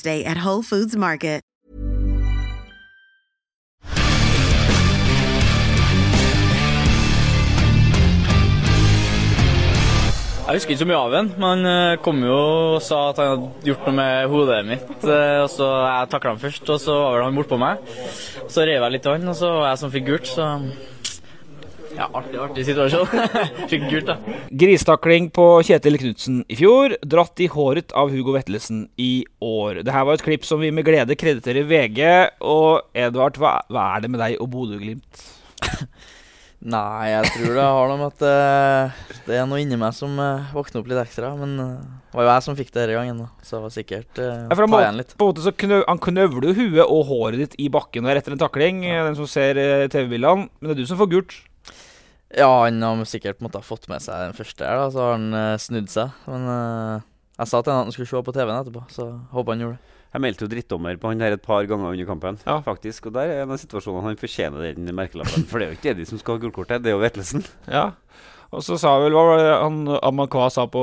Day at Whole Foods Market. Jeg husker ikke så mye av ham, men han eh, kom jo og sa at han hadde gjort noe med hodet mitt. eh, Og så Jeg takla han først, og så var vel han bortpå meg. Så rev jeg litt av han, og så var jeg som fikk gult, så Ja, artig, artig situasjon. fikk gult, da. Gristakling på Kjetil Knutsen i fjor, dratt i håret av Hugo Vettelsen i år. Det her var et klipp som vi med glede krediterer VG. Og Edvard, hva, hva er det med deg og Bodø-Glimt? Nei, jeg tror det har noe med at uh, det er noe inni meg som uh, våkner opp litt ekstra. Men eh, det var jo jeg som fikk det denne gangen, da. så det var sikkert uh, Ja, ta igjen litt. på en måte så knø, han knøvler jo huet og håret ditt i bakken der etter en takling. Den som ser TV-bildene. Men det er du som får gult. Ja, han har sikkert måtte ha fått med seg den første her, da, så har han uh, snudd seg. Men uh, jeg sa til han at han skulle se på TV-en etterpå, så håper han gjorde det. Jeg meldte jo drittdommer på han her et par ganger under kampen, Ja. faktisk. Og der er en av situasjonene han fortjener den merkelappen. For det er jo ikke Eddie som skal ha gullkortet, det er jo Vetlesen. Ja. Og så sa vel hva var det han Amakwa sa på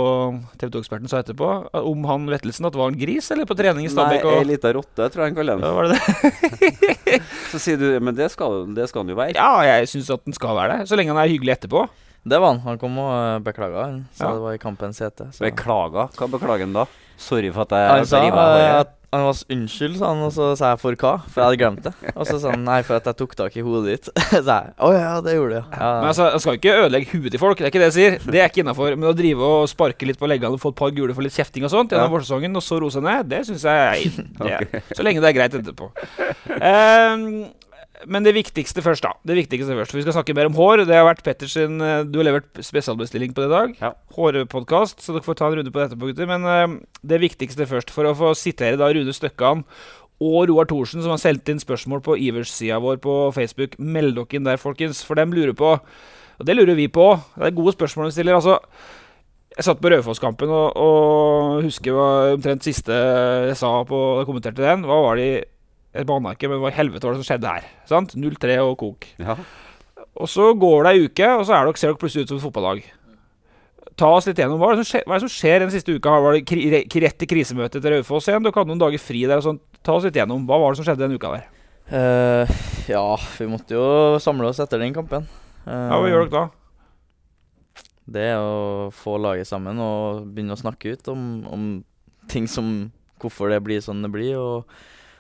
TV 2-eksperten sa etterpå, om han Vettelsen at det var en gris, eller på trening i Nei, Stabæk? ei Og, lita rotte, tror jeg han kaller ja, den. var det det? Så sier du Men det skal, det skal han jo være. Ja, jeg syns at den skal være det. Så lenge han er hyggelig etterpå. Det var han. Han kom og uh, beklaga, han. Så Ja. det var i kampens hete. Beklaga? Hva beklager han da? Sorry for at jeg Han sa eh, at han var sånn, unnskyld, sa han, og så sa jeg for hva? For jeg hadde glemt det. Og så sa han nei, for at jeg tok tak i hodet ditt. så jeg å ja, det gjorde du, ja. ja. Men altså, Jeg skal ikke ødelegge huet til folk, det er ikke det jeg sier. Det er ikke innafor. Men å drive og sparke litt på leggene og få et par gule for litt kjefting og sånt gjennom Ja. vårsesongen, og så roe seg ned, det syns jeg er. Det er, Så lenge det er greit etterpå. Ehm, men det viktigste først, da. Det viktigste først. For vi skal snakke mer om hår. Det har vært Petters sin eh, Du har levert spesialbestilling på det i dag. Ja. Hårpodkast, så dere får ta en runde på dette punktet. Men eh, det viktigste først, for å få sitere da Rune Støkkan og Roar Thorsen, som har sendt inn spørsmål på Ivers-sida vår på Facebook. Meld dere inn der, folkens, for dem lurer på Og det lurer vi på. Det er gode spørsmål de stiller. Altså, jeg satt på Raufoss-kampen og, og husker hva omtrent siste jeg sa på jeg kommenterte den. Hva var det Jeg banna ikke, men hva i helvete var det som skjedde her? Sant? 0-3 og kok. Ja. Og så går det ei uke, og så er dere, ser dere plutselig ut som et fotballag. Ta oss litt gjennom, Hva er det som skjer, hva er det som skjer den siste uka? Var det kri, re- rett i krisemøtet til Raufoss igjen? Dere hadde noen dager fri der. og sånt. Ta oss litt gjennom. Hva var det som skjedde den uka der? Uh, ja, vi måtte jo samle oss etter den kampen. Uh, Ja, Hva gjør dere da? Det er å få laget sammen og begynne å snakke ut om, om ting som Hvorfor det blir sånn det blir, og,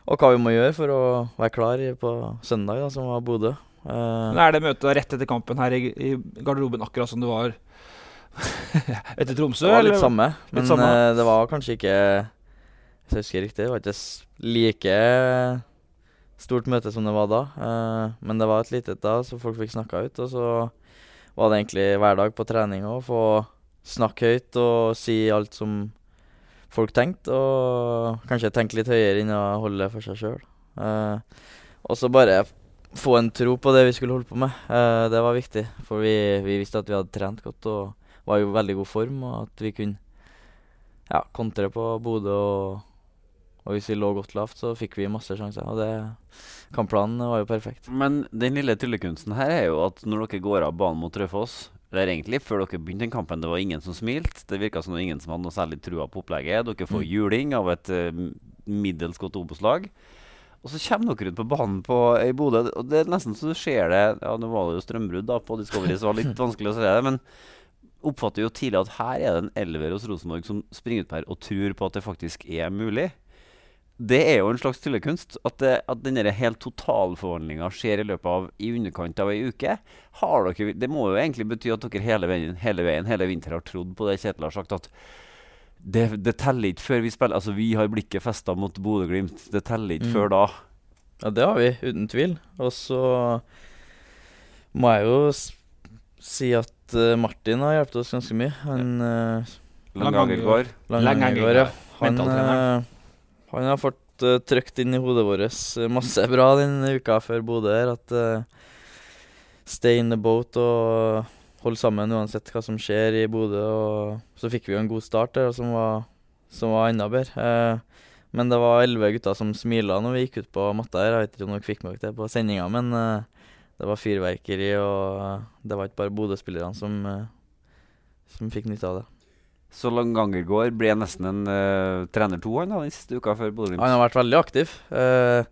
og hva vi må gjøre for å være klar på søndag, da, som var Bodø. Uh, Er det møtet rett etter kampen her i, i garderoben, akkurat som det var etter Tromsø? det var litt eller? samme, men samme. Uh, det var kanskje ikke Hvis jeg husker riktig, det var ikke like stort møte som det var da. Uh, men det var et lite et da, så folk fikk snakka ut. Og så var det egentlig hver dag på trening òg. Få snakke høyt og si alt som folk tenkte. Og kanskje tenke litt høyere enn å holde det for seg sjøl. og så bare få en tro på det vi skulle holde på med. Eh, det var viktig, for vi, vi visste at vi hadde trent godt og var i veldig god form, og at vi kunne ja, kontre på Bodø og, og hvis vi lå godt lavt, så fikk vi masse sjanser. Og det kampplanen var jo perfekt. Men den lille tryllekunsten her er jo at når dere går av banen mot Raufoss Eller egentlig før dere begynte den kampen, det var ingen som smilte. Det virka som det var ingen som hadde noe særlig trua på opplegget. Dere får Mm. juling av et uh, middels godt Obos-lag. Og så kommer dere ut på banen på, i Bodø, og det er nesten så du ser det Ja, nå var det jo strømbrudd da på Discovery, så det var litt vanskelig å se det. Men oppfatter jo tidlig at her er det en elver hos Rosenborg som springer ut her og tror på at det faktisk er mulig. Det er jo en slags tryllekunst. At, det, at den helt totalforvandlinga skjer i løpet av i underkant av ei uke. Har dere, det må jo egentlig bety at dere hele veien, hele veien, hele vinteren har trodd på det Kjetil har sagt, at det, det teller ikke før vi spiller Altså, vi har blikket festa mot Bodø-Glimt. Det teller ikke Mm. før da. Ja, det har vi, uten tvil. Og så må jeg jo si at eh, Martin har hjulpet oss ganske mye. Han uh, Langagergård. Langengård, ja. Han, han har fått uh, trykt inn i hodet vårt eh, masse bra denne uka før Bodø her. At uh, stay in the boat og holde sammen uansett hva som skjer i Bodø. Og så fikk vi jo en god start der, som var, som var enda bedre. Uh, men det var elleve gutter som smila når vi gikk ut på matta her. Jeg vet ikke om dere fikk med dere det på sendinga, men uh, det var fyrverkeri, og det var ikke bare Bodø-spillerne som, som fikk nytte av det. Så Langagergård ble nesten en uh, trener to han da, den siste uka før Bodø-Glimt. Han har vært veldig aktiv. Eh,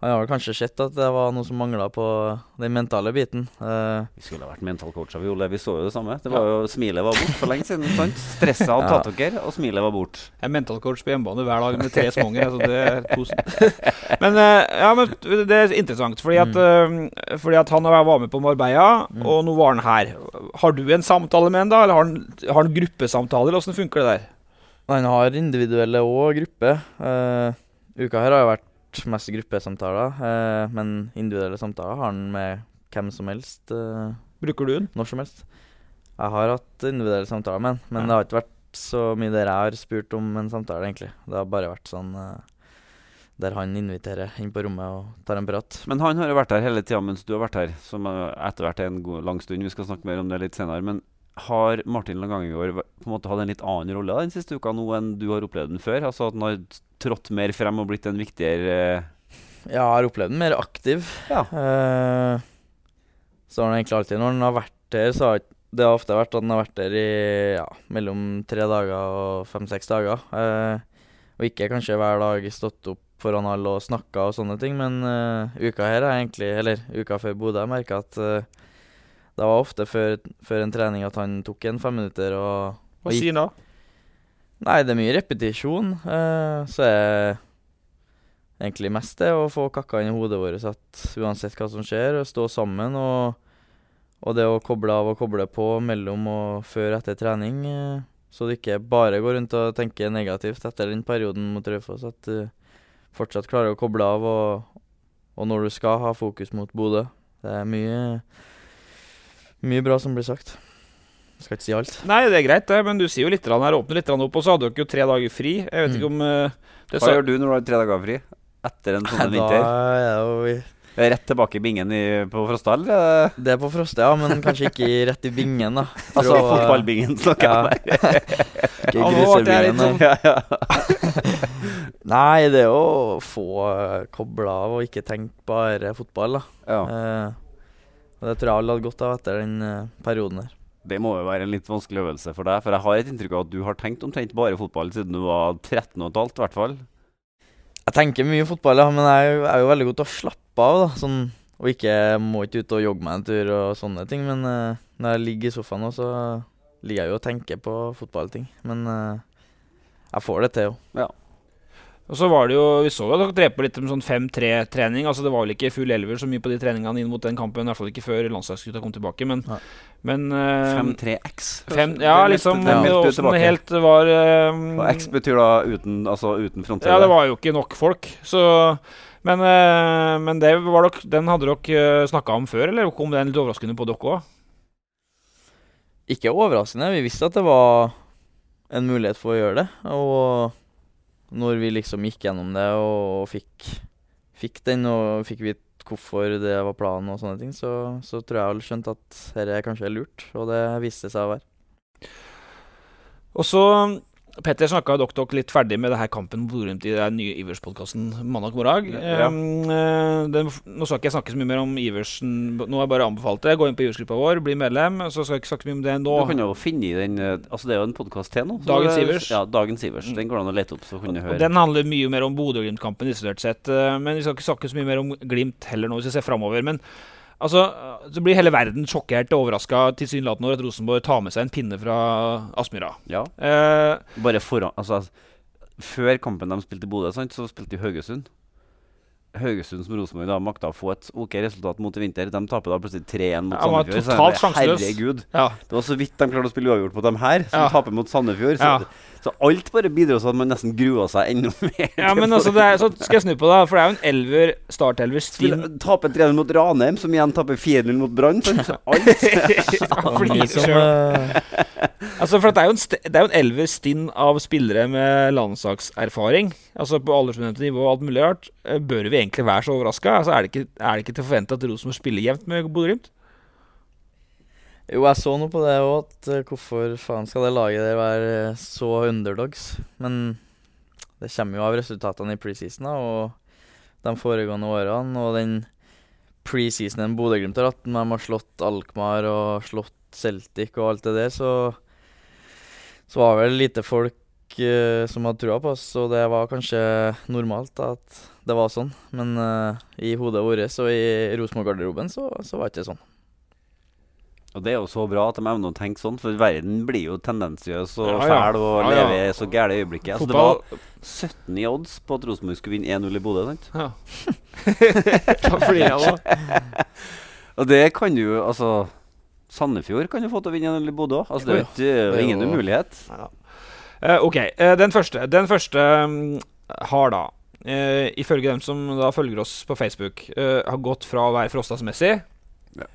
han har kanskje sett at det var noe som mangla på den mentale biten. Uh, Vi skulle ha vært mentalcoacher, vi, Ole. Vi så jo det samme. Det var jo, Smilet var borte for lenge siden. sant? Stresset hadde tatt dere, og smilet var borte. Jeg er mentalcoach på hjemmebane hver dag med tre småunger. altså det er kos. men, uh, ja, men det er interessant, fordi at, uh, fordi at han var med på Marbella, Mm. og nå var han her. Har du en samtale med han da, eller har han, har han gruppesamtaler? Hvordan funker det der? han har individuelle og gruppe. Uh, uka her har jo vært mest gruppesamtaler, eh, men individuelle samtaler har han med hvem som helst. eh, Bruker du den? når som helst. Jeg har hatt individuelle samtaler med han, men Ja. det har ikke vært så mye der jeg har spurt om en samtale, egentlig. Det har bare vært sånn eh, der han inviterer inn på rommet og tar en prat. Men han har jo vært her hele tida mens du har vært her, som etter hvert er en god, lang stund. Vi skal snakke mer om det litt senere. Men har Martin Langangegård på en måte hatt en litt annen rolle den siste uka nå enn du har opplevd den før? Altså at han har trådt mer frem og blitt en viktigere Ja, jeg har opplevd den mer aktiv. Ja. Uh, så har han egentlig alltid Når han har vært her, så har det har ofte vært at han har vært der i ja, mellom tre dager og fem-seks dager. Uh, og ikke kanskje hver dag stått opp foran alle og snakka og sånne ting, men eh, uka her er egentlig Eller uka før Bodø, jeg merka at det var ofte før, før en trening at han tok en fem minutter og Hva sier han da? Nei, det er mye repetisjon. Uh, så er egentlig mest det å få kakka inn i hodet vårt at uansett hva som skjer, å stå sammen og, og det å koble av og koble på mellom og før etter trening. uh, så du ikke bare går rundt og tenker negativt etter den perioden mot Raufoss. At du fortsatt klarer å koble av, og, og når du skal ha fokus mot Bodø. Det er mye, mye bra som blir sagt. Skal ikke si alt. Nei, det er greit, det, men du sier jo litt her, åpner litt opp, og så hadde dere jo tre dager fri. Jeg vet Mm. ikke om uh, det Hva gjør du når du har tre dager fri? Etter en sånn Da vinter? er jo Rett tilbake i bingen i, på Frosta, eller? Det er på Frosta, ja, men kanskje ikke rett i bingen, da. For Altså å, eh, fotballbingen, snakker jeg om. ja. her. Ikke litt sånn- Ja, ja. Nei, det er jo å få uh, kobla av og ikke tenke bare fotball, da. ja. Eh, og det tror jeg alle hadde godt av etter den uh, perioden der. Det må jo være en litt vanskelig øvelse for deg, for jeg har et inntrykk av at du har tenkt omtrent bare fotball siden du var 13 og et halvt, i hvert fall. Jeg tenker mye fotball, ja, men jeg er jo- veldig god til å slappe av, da. Sånn, og ikke må ikke ut og jogge meg en tur og sånne ting. Men uh, når jeg ligger i sofaen nå, så ligger jeg jo og tenker på fotballting. Men uh, jeg får det til, jo. Og så var det jo, Vi så jo at dere drev på litt med sånn 5-3-trening. altså Det var vel ikke full elver så mye på de treningene inn mot den kampen. I hvert fall ikke før landslagsgutta kom tilbake. Men, men uh, 5-3X. Ja, liksom åssen det helt var um, Og X betyr da uten, altså uten frontledd. Ja, det var jo ikke nok folk. Så Men, eh, men det var dere, den hadde dere snakka om før, eller kom den litt overraskende på dere òg? Ikke overraskende. Vi visste at det var en mulighet for å gjøre det. Og når vi liksom gikk gjennom det og fikk, fikk den, og fikk vite hvorfor det var planen og sånne ting, så, så tror jeg alle skjønte at dette kanskje er lurt. Og det viste seg å være. Og så Petter snakka dere dere litt ferdig med det her kampen mot Bodø-Glimt i den nye Ivers-podkasten mandag morgen. Ja. Um, den, nå skal ikke jeg snakke så mye mer om Iversen. Nå har jeg bare anbefalt det. Gå inn på Ivers-gruppa vår, bli medlem. Så skal jeg ikke snakke så mye om det nå. Du kan jo finne i den eh, Altså Det er jo en podkast til nå. Dagens det- Ivers. Ja, Dagens Ivers. Den går an å lete opp, så kan du høre. Den handler mye mer om Bodø-Glimt-kampen isolert sett. eh, Men vi skal ikke snakke så mye mer om Glimt heller nå, hvis vi ser framover. Men altså, så blir hele verden sjokkert og overraska tilsynelatende over at Rosenborg tar med seg en pinne fra Aspmyra. Ja. Eh, Bare foran Altså, før kampen de spilte i Bodø, så spilte de Haugesund. Haugesund som Rosenborg da makta å få et ok resultat mot i vinter. De taper da plutselig 3-1 mot Ja, Sandefjord. Totalt sjanseløs. Herregud. ja. Det var så vidt de klarte å spille uavgjort på dem her, som Ja. taper mot Sandefjord. Så, Ja. Så alt bare bidro til at man nesten grua seg enda mer. ja, men altså, det er, så skal jeg snu på det, for det er jo en elver, startelver, stinn Taper Tape 3-0 mot Ranheim, som igjen taper 4-0 mot Brann. Så Alt. Som, eh, Altså, for det er jo en, st det er jo en elver stinn av spillere med landslagserfaring. Altså på aldersbestemte nivå og alt mulig rart. Eh, Bør vi egentlig være så overraska? Altså, er, det ikke- er det ikke til å forvente at Rosenborg spiller jevnt med Bodø-Glimt? Jo, jeg så noe på det òg, eh, hvorfor faen skal det laget der være eh, så underdogs? Men det kommer jo av resultatene i preseason da, og de foregående årene. Og den preseasonen Bodø-Glimt har hatt, når de har slått Alkmaar og slått Celtic og alt det der, så, så var vel lite folk eh, som hadde trua på oss, og det var kanskje normalt da, at det var sånn. Men uh, i hodet vårt og i Rosenborg-garderoben så, så var det ikke sånn. Og det er jo så bra at de evner å tenke sånn, for verden blir jo tendensiøs og Ja, fæl og Ja, ja. lever så gæle i øyeblikket. Altså, det var 17 i odds på at Rosenborg skulle vinne 1-0 i Bodø. sant? Ja. Da flirer jeg nå. Og det kan jo altså Sandefjord kan jo få til å vinne 1-0 i Bodø. Altså, det er jo ikke- det er jo ingen jo- umulighet. Uh, ok, uh, den første, den første um, har da, uh, ifølge dem som da følger oss på Facebook, har gått fra å være frostasmessig.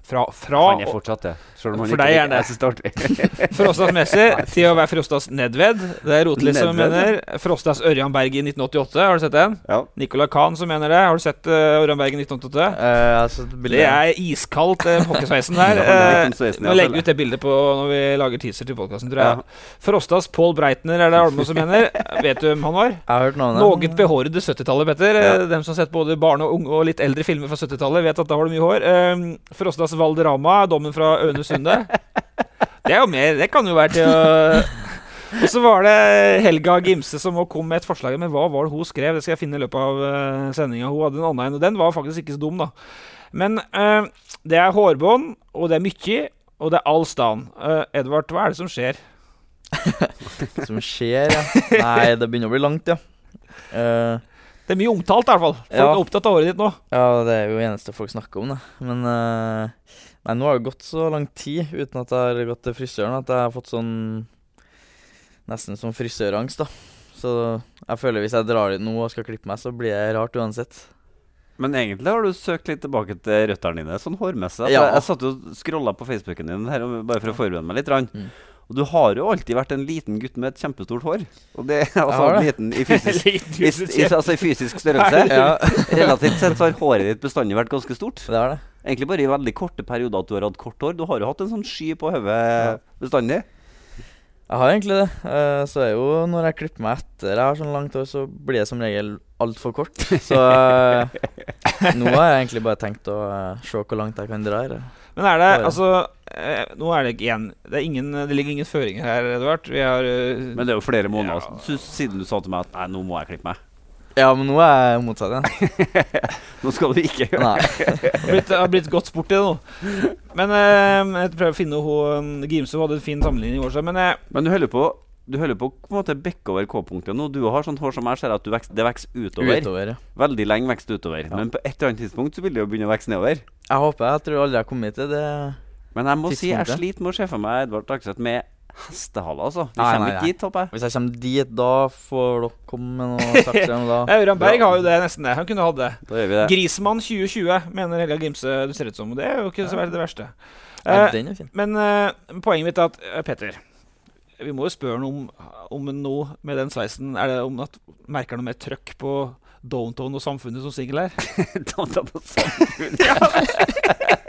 Fra, fra Han er fortsatt det. Selv om han For deg er det. Det. Frostas-messig til å være Frostas Nedved. Det er Rotli som mener. Frostas Ørjan Berg i 1988. Har du sett den? Ja. Nicolai Kahn som mener det. Har du sett uh, Ørjan Berg i 1988? Uh, altså, Det er iskaldt, uh, hockeysveisen der. Vi uh, Eh, Nå legger ut det bildet på når vi lager teaser til podkasten, tror jeg. Ja. Frostas Paul Breitner er det Almo som mener. Vet du hvem han var? Jeg har hørt noen Noget behårede 70-tallet, Petter. Ja. Eh, Dem som har sett både barne- og unge og litt eldre filmer fra 70-tallet, vet at da har du mye hår. Um, Frostas Valderama, dommen fra Aune Sunde. Det er jo mer Det kan jo være til å Og så var det Helga Gimse som kom med et forslag. Men hva var det hun skrev? Det skal jeg finne i løpet av uh, sendinga. Hun hadde en annen en, og den var faktisk ikke så dum, da. Men uh, det er hårbånd, og det er mye, og det er all stand. Uh, Edvard, hva er det som skjer? som skjer, ja. Nei, det begynner å bli langt, ja. Eh, Det er mye omtalt, i hvert fall. Folk Ja. er opptatt av året ditt nå. ja, det er jo det eneste folk snakker om, det. Men uh, Nei, nå har det gått så lang tid uten at jeg har gått til frisøren at jeg har fått sånn Nesten som frisørangst, da. Så jeg føler hvis jeg drar dit nå og skal klippe meg, så blir det rart uansett. Men egentlig har du søkt litt tilbake til røttene dine, sånn hårmessig. Ja. Jeg, jeg satt jo og scrolla på Facebooken din her bare for å forberede meg litt. Rann. Mm. Og du har jo alltid vært en liten gutt med et kjempestort hår. Og det er altså det. liten i fysisk, i, i, altså i fysisk størrelse. Ja, Relativt sett så har håret ditt bestandig vært ganske stort. det er det. Egentlig bare i veldig korte perioder at du har hatt kort hår. Du har jo hatt en sånn sky på hodet bestandig. Jeg har egentlig det. Eh, så er jo når jeg klipper meg etter jeg har sånn langt hår, så blir det som regel altfor kort. Så eh, nå har jeg egentlig bare tenkt å eh, se hvor langt jeg kan dra her. Men er det altså eh, Nå er det ikke igjen Det, er ingen, det ligger ingen føringer her, Edvard. Vi har eh, Men det er jo flere måneder Ja. siden du sa til meg at nei, nå må jeg klippe meg. Ja, men nå er jeg motsatt igjen. Nå skal du ikke gjøre Nei. det har blitt godt sport i det nå. Men eh, jeg prøver å finne hun Gimse hadde en fin sammenligning i år. Men eh, Men du holder på Du holder på å på en måte bekke over K-punktet nå. Du har sånt hår som jeg ser at du vekst, det vokser utover. Utover, ja. Veldig lenge vokser utover. Men på et eller annet tidspunkt så vil det jo begynne å vokse nedover. Jeg håper jeg tror aldri jeg har kommet til det. Men jeg må si jeg sliter med å se for meg Edvard Dagseth med hestehale, altså. Vi Nei, kommer nei, ikke dit, håper jeg. Hvis jeg kommer dit, da får dere komme med noe sakser om Ørjan Berg har jo det nesten det. Han kunne hatt det. Da gjør vi det. Grismann 2020 mener Helga Gimse det ser ut som. Det er jo ikke så veldig det verste. Ja, Eh, den er fin. Men uh, poenget mitt er at uh, Petter Vi må jo spørre noe om, om noe med den sveisen. Er det om at Merker noe mer trøkk på downtown og samfunnet som singel her? downtown og samfunnet samfunnet.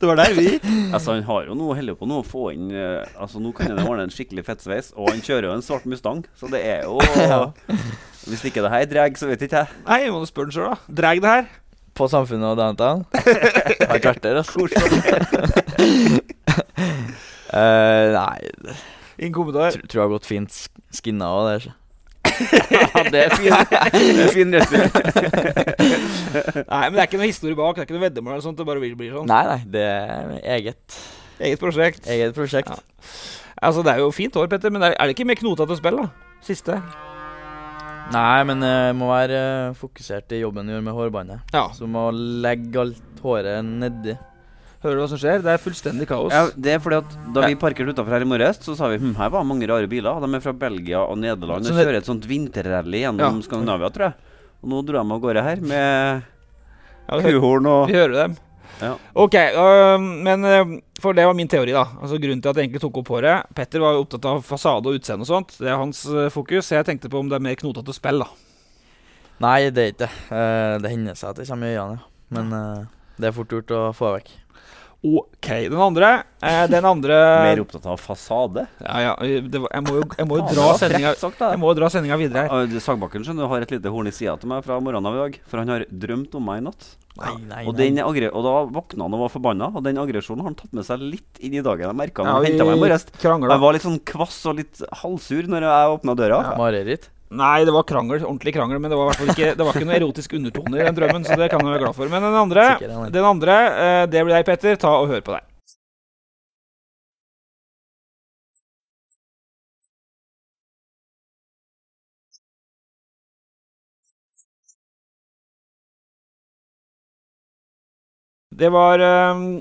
Det var der vi Altså, han har jo noe holder på nå å få inn eh, Altså, nå kan han ordne en skikkelig fettsveis, og han kjører jo en svart Mustang, så det er jo Hvis ikke det her drar, så vet ikke jeg. Nei, må du spørre den sjøl, da. Drar det her. På Samfunnet og Downtown. Har ikke vært der, altså. Eh, nei, Ingen kommentar. tr tror jeg har gått fint sk- skinna òg, det. så. Ja, det er fin, det fin retur. Nei, men det er ikke noe historie bak. Det er ikke noe veddemål eller sånt. Det bare blir, sånn. Nei, nei, det er eget, Eget prosjekt. eget prosjekt. Ja. Altså, det er jo fint hår, Petter, men er, det ikke mer knotete spill, da? Siste. Nei, men jeg må være eh, fokusert i jobben jeg gjør med hårbåndet. Ja. Så må legge alt håret nedi. Hører du hva som skjer? Det er fullstendig kaos. Ja, det er fordi at Da vi parkerte utafor her i morges, så sa vi hm, her var mange rare biler. De er fra Belgia og Nederland Så og kjører et sånt vinterrally gjennom Ja. Skandinavia, tror jeg. Og nå dro de av gårde her med Ja, kuhorn og vi hører dem. Ja. Ok, øh, men øh, For det var min teori, da. Altså Grunnen til at jeg egentlig tok opp håret Petter var jo opptatt av fasade og utseende og sånt. Det er hans øh, fokus. Så jeg tenkte på om det er mer knotete spill, da. Nei, det er ikke det. Eh, det hender seg at det kommer i øynene, ja. Men eh, det er fort gjort å få vekk. Ok. Den andre eh, Den andre mer opptatt av fasade. Ja, ja. Det var, jeg må jo, jeg må jo dra sendinga. Jeg må jo dra sendinga videre her. Ja, Sagbakken skjønner du, har et lite horn i sida til meg fra morgenen av i dag. For han har drømt om meg i natt. Nei, nei, Og, den og da våkna han og var forbanna. Og den aggresjonen har han tatt med seg litt inn i dagen. Jeg merka han Ja, ja, henta meg i morges. Jeg var litt sånn kvass og litt halvsur når jeg åpna døra. Mareritt. Nei, det var krangel, ordentlig krangel, men det var ikke Det var ikke noe erotisk undertoner i den drømmen, så det kan jeg være glad for. Men den andre, den andre eh, det blir deg, Petter. Ta og hør på deg. Det var um,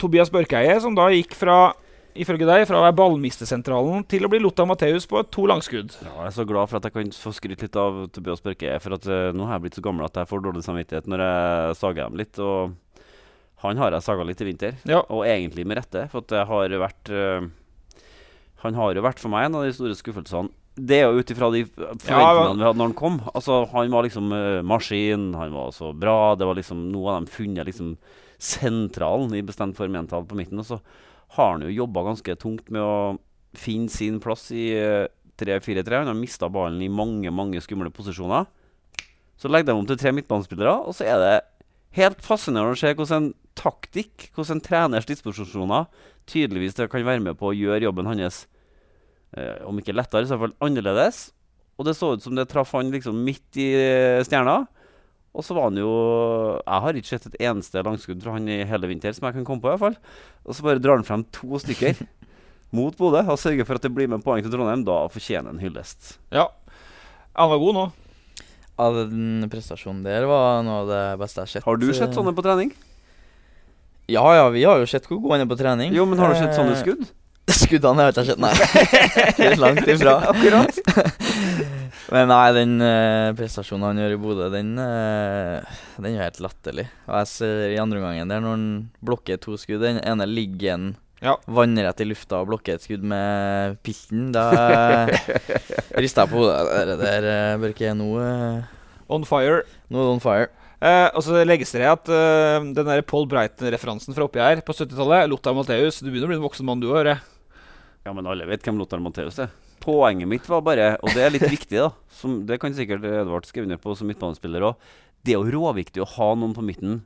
Tobias Børkeie som da gikk fra, ifølge deg, fra å være ballmistesentralen til å bli Lotta Matheus på to langskudd. Ja, jeg er så glad for at jeg kan få skryte litt av Tobias Børke. For at uh, nå har jeg blitt så gammel at jeg får dårlig samvittighet når jeg sager dem litt. Og han har jeg saga litt i vinter. Ja. Og egentlig med rette, for at det har vært uh, Han har jo vært for meg en av de store skuffelsene. Det er jo ut ifra de forventningene vi hadde når han kom. Altså, Han var liksom uh, maskin, han var så bra. Det var liksom noe av de funnet liksom sentralen i bestemt form mentalt på midten. Og så har han jo jobba ganske tungt med å finne sin plass i eh, 3-4-3. Han har mista ballen i mange mange skumle posisjoner. Så legger de om til tre midtbanespillere, og så er det helt fascinerende å se hvordan en taktikk, hvordan en treners disposisjoner tydeligvis kan være med på å gjøre jobben hans eh, om ikke lettere, så i hvert fall annerledes. Og det så ut som det traff han liksom midt i eh, stjerna. Og så var han jo Jeg har ikke sett et eneste langskudd fra han i hele vinter som jeg kan komme på, i hvert fall. Og så bare drar han frem to stykker mot Bodø og sørger for at det blir med poeng til Trondheim. Da fortjener han en hyllest. Ja. Han var god nå. Ja, den prestasjonen der var noe av det beste jeg har sett. Har du sett sånne på trening? Ja, ja, vi har jo sett hvor god han er på trening. Jo, men har du sett sånne Eh, skudd? Skuddene har jeg ikke sett, nei. Helt langt ifra. Akkurat. Men nei, den eh, prestasjonen han gjør i Bodø, den, eh, den er helt latterlig. Og jeg ser i andre omgangen der, når han blokker to skudd Den ene ligger han Ja. vannrett i lufta og blokker et skudd med pilten. Da rister jeg på hodet. Det der eh, bør ikke nå eh, On fire. Nå er det on fire. Eh, og så legges det at eh, den der Paul Breiten-referansen fra oppi her på 70-tallet Lothar Matheus, du begynner å bli en voksen mann, du òg, hører jeg. Ja, men alle vet hvem Lothar Matheus er. Poenget mitt var bare, og det er litt viktig, da som, Det kan sikkert Edvard skrive under på som midtbanespiller òg. Det er jo råviktig å ha noen på midten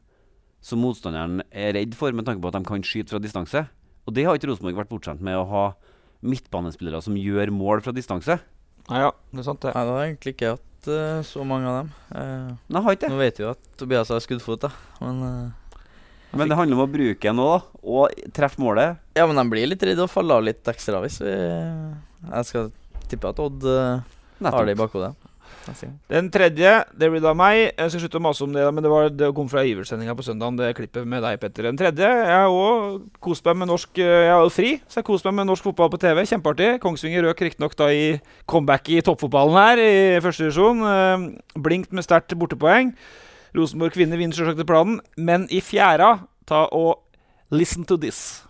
som motstanderen er redd for, med tanke på at de kan skyte fra distanse. Og det har ikke Rosenborg vært bortskjemt med, å ha midtbanespillere som gjør mål fra distanse. Nei, ja, det er sant, det. Nei, det har egentlig ikke hatt uh, så mange av dem. Uh, Nei, har ikke det. nå vet vi jo at Tobias har skuddfot, da. Men, uh Men det handler om å bruke den òg, da. Og treffe målet. ja, men de blir litt redde å falle av litt ekstra hvis vi Jeg skal tippe at Odd uh, har det i bakhodet. Den tredje, det blir da meg. Jeg skal slutte å mase om det, men det var det kom fra Ivers-sendinga på søndagen, det klippet med deg, Petter. Den tredje, jeg har òg kost meg med norsk eh, Jeg har jo fri, så jeg har kost meg med norsk fotball på TV. Kjempeartig. Kongsvinger røk riktignok da i comeback i toppfotballen her, i første divisjon. Eh, Blinkt med sterkt bortepoeng. Rosenborg kvinner vinner selvsagt planen, men i fjæra, ta og listen to this.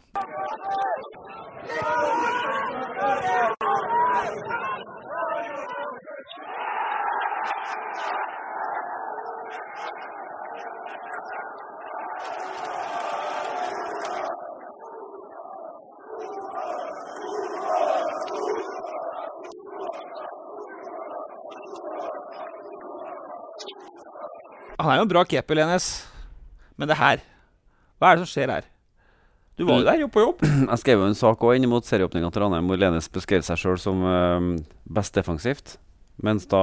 Han er jo en bra keeper, Lenes. Men det her Hva er det som skjer her? Du var jo der, jobb på jobb. Jeg skrev jo en sak også inn mot serieåpninga til Ranheim hvor Lenes beskrev seg sjøl som eh, best defensivt, mens da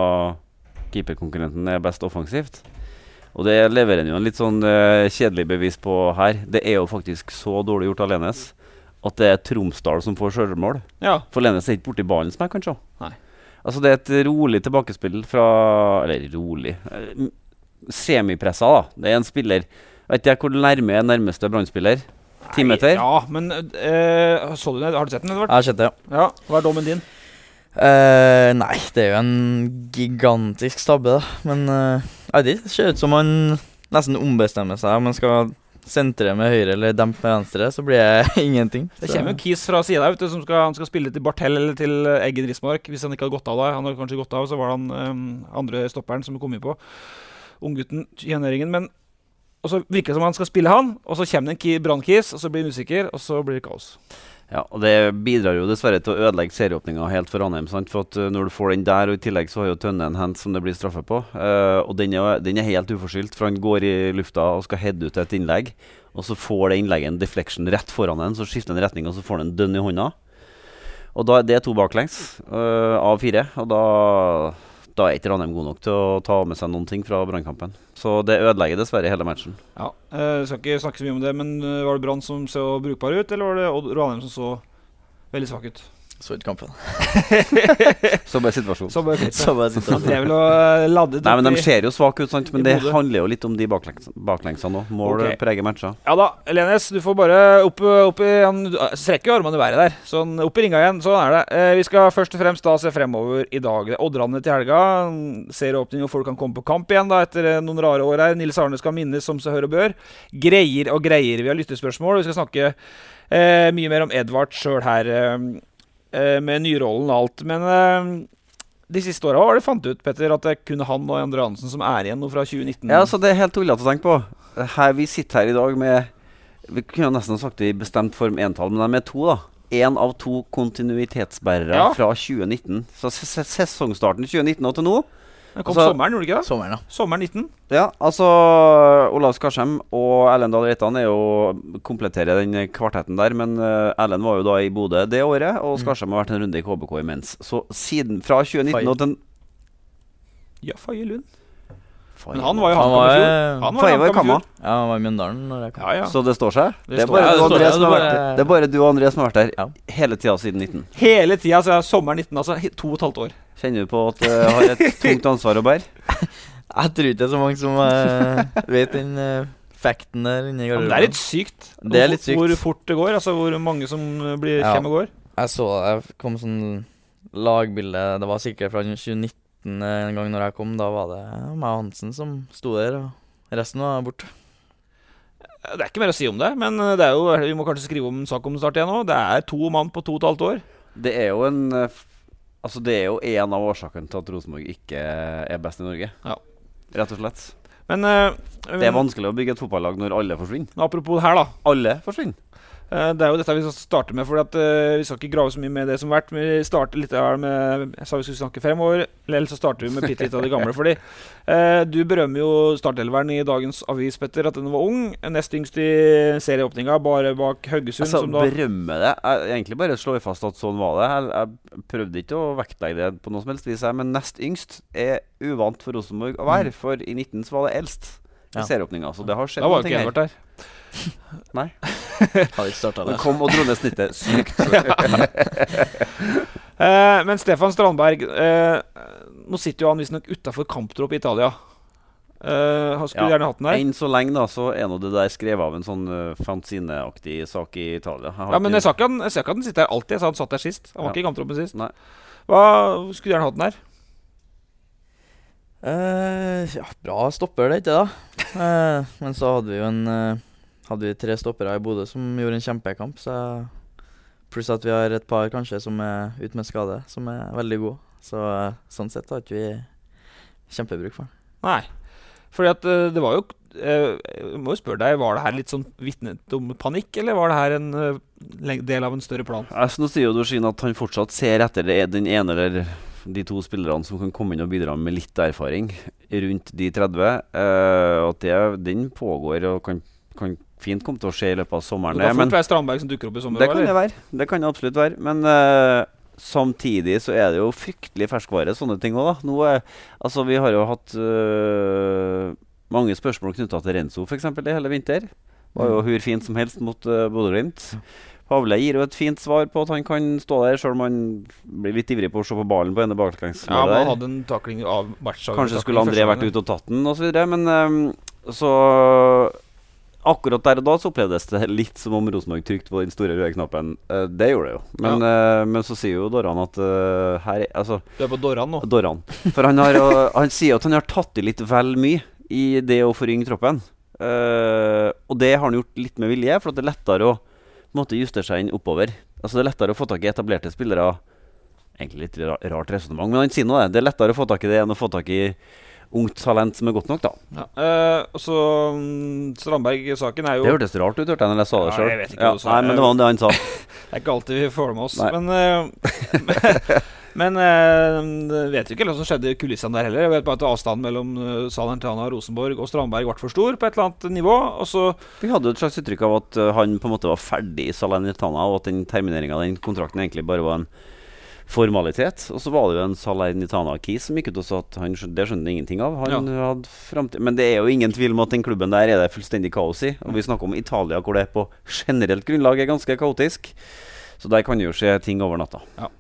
keeperkonkurrenten er best offensivt. Og det leverer han jo en litt sånn eh, kjedelig bevis på her. Det er jo faktisk så dårlig gjort av Lenes at det er Tromsdal som får sjølmål. Ja. For Lenes er ikke borti ballen som jeg kan se. Altså det er et rolig tilbakespill fra Eller rolig eh, Semipressa, da. Det er en spiller Vet ikke hvor nærme er nærmeste brannspiller? Ti meter? Ja, men eh, så du den? Har du sett den, Edvard? Jeg har sett det, ja. Ja. Hva er dommen din? Uh, nei, det er jo en gigantisk stabbe, da. Men ikke. Det ser ut som han nesten ombestemmer seg. Om han skal sentre med høyre eller dempe med venstre, så blir det ingenting. Det kommer jo Kis fra sida vet som skal, han skal spille til Bartel eller til Eggen Rismark. Hvis han ikke hadde gått av da. Han hadde kanskje gått av, så var det han um, andre stopperen som kom inn på. Unggutten, 21-åringen. Men og så virker det som han skal spille han, og så kommer det en ki- brannkis, og så blir han usikker, og så blir det kaos. Ja, og Det bidrar jo dessverre til å ødelegge serieåpninga helt for Ranheim. For at uh, Når du får den der, og i tillegg så har jo Tønne en hand som det blir straffe på. Uh, og den er, den er helt uforskyldt, for han går i lufta og skal heade ut et innlegg. Og så får det innlegget en deflection rett foran en, så skifter han retning, og så får han en dønn i hånda. Og da er det to baklengs uh, av fire. Og da, da er ikke Ranheim god nok til å ta med seg noen ting fra brannkampen. Så det ødelegger dessverre hele matchen. Ja, eh, Skal ikke snakke så mye om det, men eh, var det Brann som så brukbar ut, eller var det Odd Ranheim som så veldig svak ut? Så ut kampen. Så er situasjonen. Så er sitter Det er vel å eh, lade Nei, men De ser jo svake ut, sant? men det handler jo litt om de baklengs, baklengsene òg. Mål okay. preger matcher. Ja da, Lenes, du får bare opp, opp i Han strekker jo armene i været der. Sånn, opp i ringa igjen. Sånn er det. Eh, vi skal først og fremst da se fremover i dag. Det Oddrande til helga. Serieåpning, og folk kan komme på kamp igjen da etter eh, noen rare år her. Nils Arne skal minnes som seg hør og bør. Greier og greier. Vi har lyttespørsmål. Vi skal snakke eh, mye mer om Edvard sjøl her, eh, eh, med nyrollen og alt. Men eh, de siste åra har det fant ut Petter, at det er kun han og Andre Hansen som er igjen nå fra 2019. Ja, så Det er helt tullete å tenke på. Her Vi sitter her i dag med Vi kunne nesten sagt det i bestemt form entall, men de er to, da. Én av to kontinuitetsbærere Ja. fra 2019. Så ses- sesongstarten 2019 og til nå Den kom altså- sommeren, gjorde det ikke det? Sommeren, ja. Sommeren 19. Ja, altså Olav Skarsheim og Erlend Dahl Reitan er jo kompletterer den kvartetten der. Men uh, Erlend var jo da i Bodø det året, og Skarsheim har vært en runde i KBK imens. Så siden fra 2019 og til Ja, Faye Lund. Men han var jo Han var, eh, Han Faye var i Kamma. Ja, han var i Mjøndalen når jeg kom. Ja, ja. Så det står seg? Det Det, er står bare du, Ja, det står bare- Det er bare og André som har vært der Ja. hele tida siden 19. Hele tida, så er sommeren 19, altså to og et halvt år. Kjenner du på at du har et tungt ansvar å bære? Jeg tror ikke det er så mange som uh, vet den uh, facten der inni i garderoben. det er litt sykt, Det er litt sykt. hvor fort det går. Altså hvor mange som blir, Ja. kommer og går. Jeg så det kom sånn lagbilde Det var sikkert fra 2019 en gang når jeg kom. Da var det meg og Hansen som sto der, og resten var borte. Det er ikke mer å si om det, men det er jo, vi må kanskje skrive om en sak om start igjen òg. Det er to mann på to og et halvt år. Det er jo en eh, Altså Det er jo en av årsakene til at Rosenborg ikke er best i Norge. Ja. Rett og slett. Men, uh, Det er vanskelig å bygge et fotballag når alle forsvinner. apropos her, da. Alle forsvinner. Eh, Det er jo dette vi skal starte med, for at, eh, vi skal ikke grave så mye med det som vært. Men vi starter litt her med Jeg sa vi skulle snakke fremover, eller så starter vi med bitte litt av det gamle. Fordi eh, du berømmer jo startelveren i dagens avis, Petter, at den var ung. Nest yngst i serieåpninga, bare bak Haugesund. Altså, som da berømme det. Jeg egentlig bare slår fast at sånn var det. Jeg, jeg prøvde ikke å vektlegge det på noe som helst vis, her men nest yngst er uvant for Rosenborg å være. For i 19 så var det eldst i Ja. serieåpninga. Så det har skjedd Da var noe jo ikke her. Nei. Har ikke starta det. kom og dro ned snittet sykt. uh, men Stefan Strandberg uh, Nå sitter jo han visstnok utafor kamptropp i Italia. Uh, han skulle Ja. gjerne hatt den der. Enn så lenge da, så er nå det der skrevet av en sånn uh, fanzineaktig sak i Italia. Jeg Ja, men jeg sa ikke han, ikke han sitter her alltid. Jeg sa han satt der sist. Han var Ja. ikke i kamptroppen sist. Nei. Hva Skulle gjerne hatt den der. Uh, ja, bra stopper det, ikke da? Eh, men så hadde vi jo en Hadde vi tre stoppere i Bodø som gjorde en kjempekamp. Så Pluss at vi har et par kanskje som er ute med skade, som er veldig gode. Så eh, sånn sett har ikke vi kjempebruk for den. Nei. Fordi at eh, det var jo eh, Jeg må jo spørre deg, var det her litt sånn vitnet om panikk, eller var det her en del av en større plan? Altså, nå sier jo Dorsin at han fortsatt ser etter det, den ene eller de to spillerne som kan komme inn og bidra med litt erfaring rundt de 30. Uh, at det, den pågår og kan, kan fint kommer til å skje i løpet av sommeren. Det kan men- fort være Strandberg som dukker opp i sommer. det kan det være. Det kan det absolutt være. Men uh, samtidig så er det jo fryktelig ferskvare, sånne ting òg, da. Nå er, altså, vi har jo hatt uh, mange spørsmål knytta til Renzo, f.eks. i hele vinter. Var jo hur fint som helst mot uh, Bodø-Glimt. Pavle gir jo et fint svar på at han kan stå der, sjøl om han blir litt ivrig på å se på ballen på ene Ja, baklengsmålet man der. hadde en takling av matcha. Kanskje skulle André vært ute og tatt den osv. Men um, så Akkurat der og da så opplevdes det litt som om Rosenborg trykte på den store røde knappen. Uh, det gjorde det jo. Men, eh, men så sier jo Doran at uh, her er- Altså, Du er på Dorran nå. Doran. For han, har, han sier at han har tatt i litt vel mye i det å forynge troppen. Og det har han gjort litt med vilje, for at det er lettere å måte justere seg inn oppover. Altså Det er lettere å få tak i etablerte spillere. Egentlig litt rart resonnement, men han sier nå det. Det er lettere å få tak i det enn å få tak i ungt talent som er godt nok, da. Ja. eh, så mm, Strandberg-saken er jo Det hørtes rart ut, hørte jeg når jeg sa det sjøl. Ja, sa. nei, men det var det han sa. Det er ikke alltid vi får det med oss. Nei. Men, eh, men eh, vet jo ikke hva som skjedde i kulissene der heller. Jeg vet bare at avstanden mellom uh, Salernitana, Rosenborg og Strandberg ble for stor på et eller annet nivå. Og så Vi hadde jo et slags uttrykk av at uh, han på en måte var ferdig i Salernitana, og at den termineringa av den kontrakten egentlig bare var en formalitet. Og så var det jo en Salernitana-kis som gikk ut og sa at han skjønte, det skjønte han ingenting av. Han hadde fremtid Men det er jo ingen tvil om at den klubben der er det fullstendig kaos i. Og vi snakker om Italia, hvor det på generelt grunnlag er ganske kaotisk. Så der kan det jo skje ting over natta. Ja.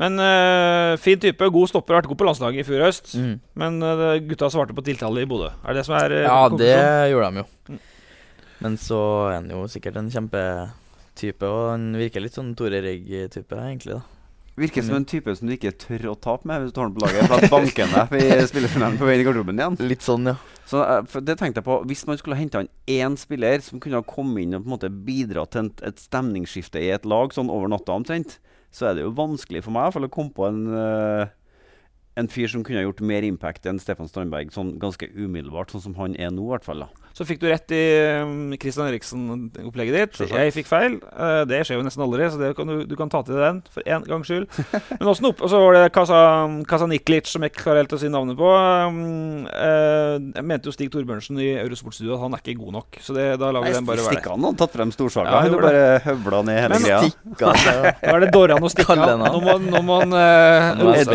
Men eh, fin type, god stopper, har vært god på landslaget i fjor høst. Mm. Men eh, gutta svarte på tiltale i Bodø. Er det det som er eh, Ja, det gjorde de jo. Mm. Men så er han jo sikkert en kjempetype, og han virker litt sånn Tore Rigg-type, egentlig. da Virker som en type som du ikke tør å tape med hvis du tar den på laget. For at banken deg i spillerfinalen på vei inn i garderoben igjen. Litt sånn, ja. Så eh, det tenkte jeg på Hvis man skulle henta inn én spiller som kunne ha kommet inn og på en måte bidratt til et stemningsskifte i et lag sånn over natta omtrent, så er det jo vanskelig for meg i hvert fall å komme på en eh, en fyr som kunne ha gjort mer impact enn Stefan Strandberg sånn ganske umiddelbart, sånn som han er nå, i hvert fall. da Så fikk du rett i um, Eriksen-opplegget ditt. Selvsagt. Jeg fikk feil. Eh, det skjer jo nesten aldri, så det kan du, du kan ta til deg den for en gangs skyld. Men også opp, og så var det Kasa, Niklic som jeg ikke klarer helt å si navnet på. Um, eh, jeg mente jo Stig Torbjørnsen i Eurosportstudio at han er ikke god nok. Så det, da lar vi den bare være. Stikkan har tatt frem storsaga. Ja, han han bare høvla ned hele Men greia. Stikka seg. Nå er det Dorran og Stikkan. Nå han. må, nå må han uh, Nå er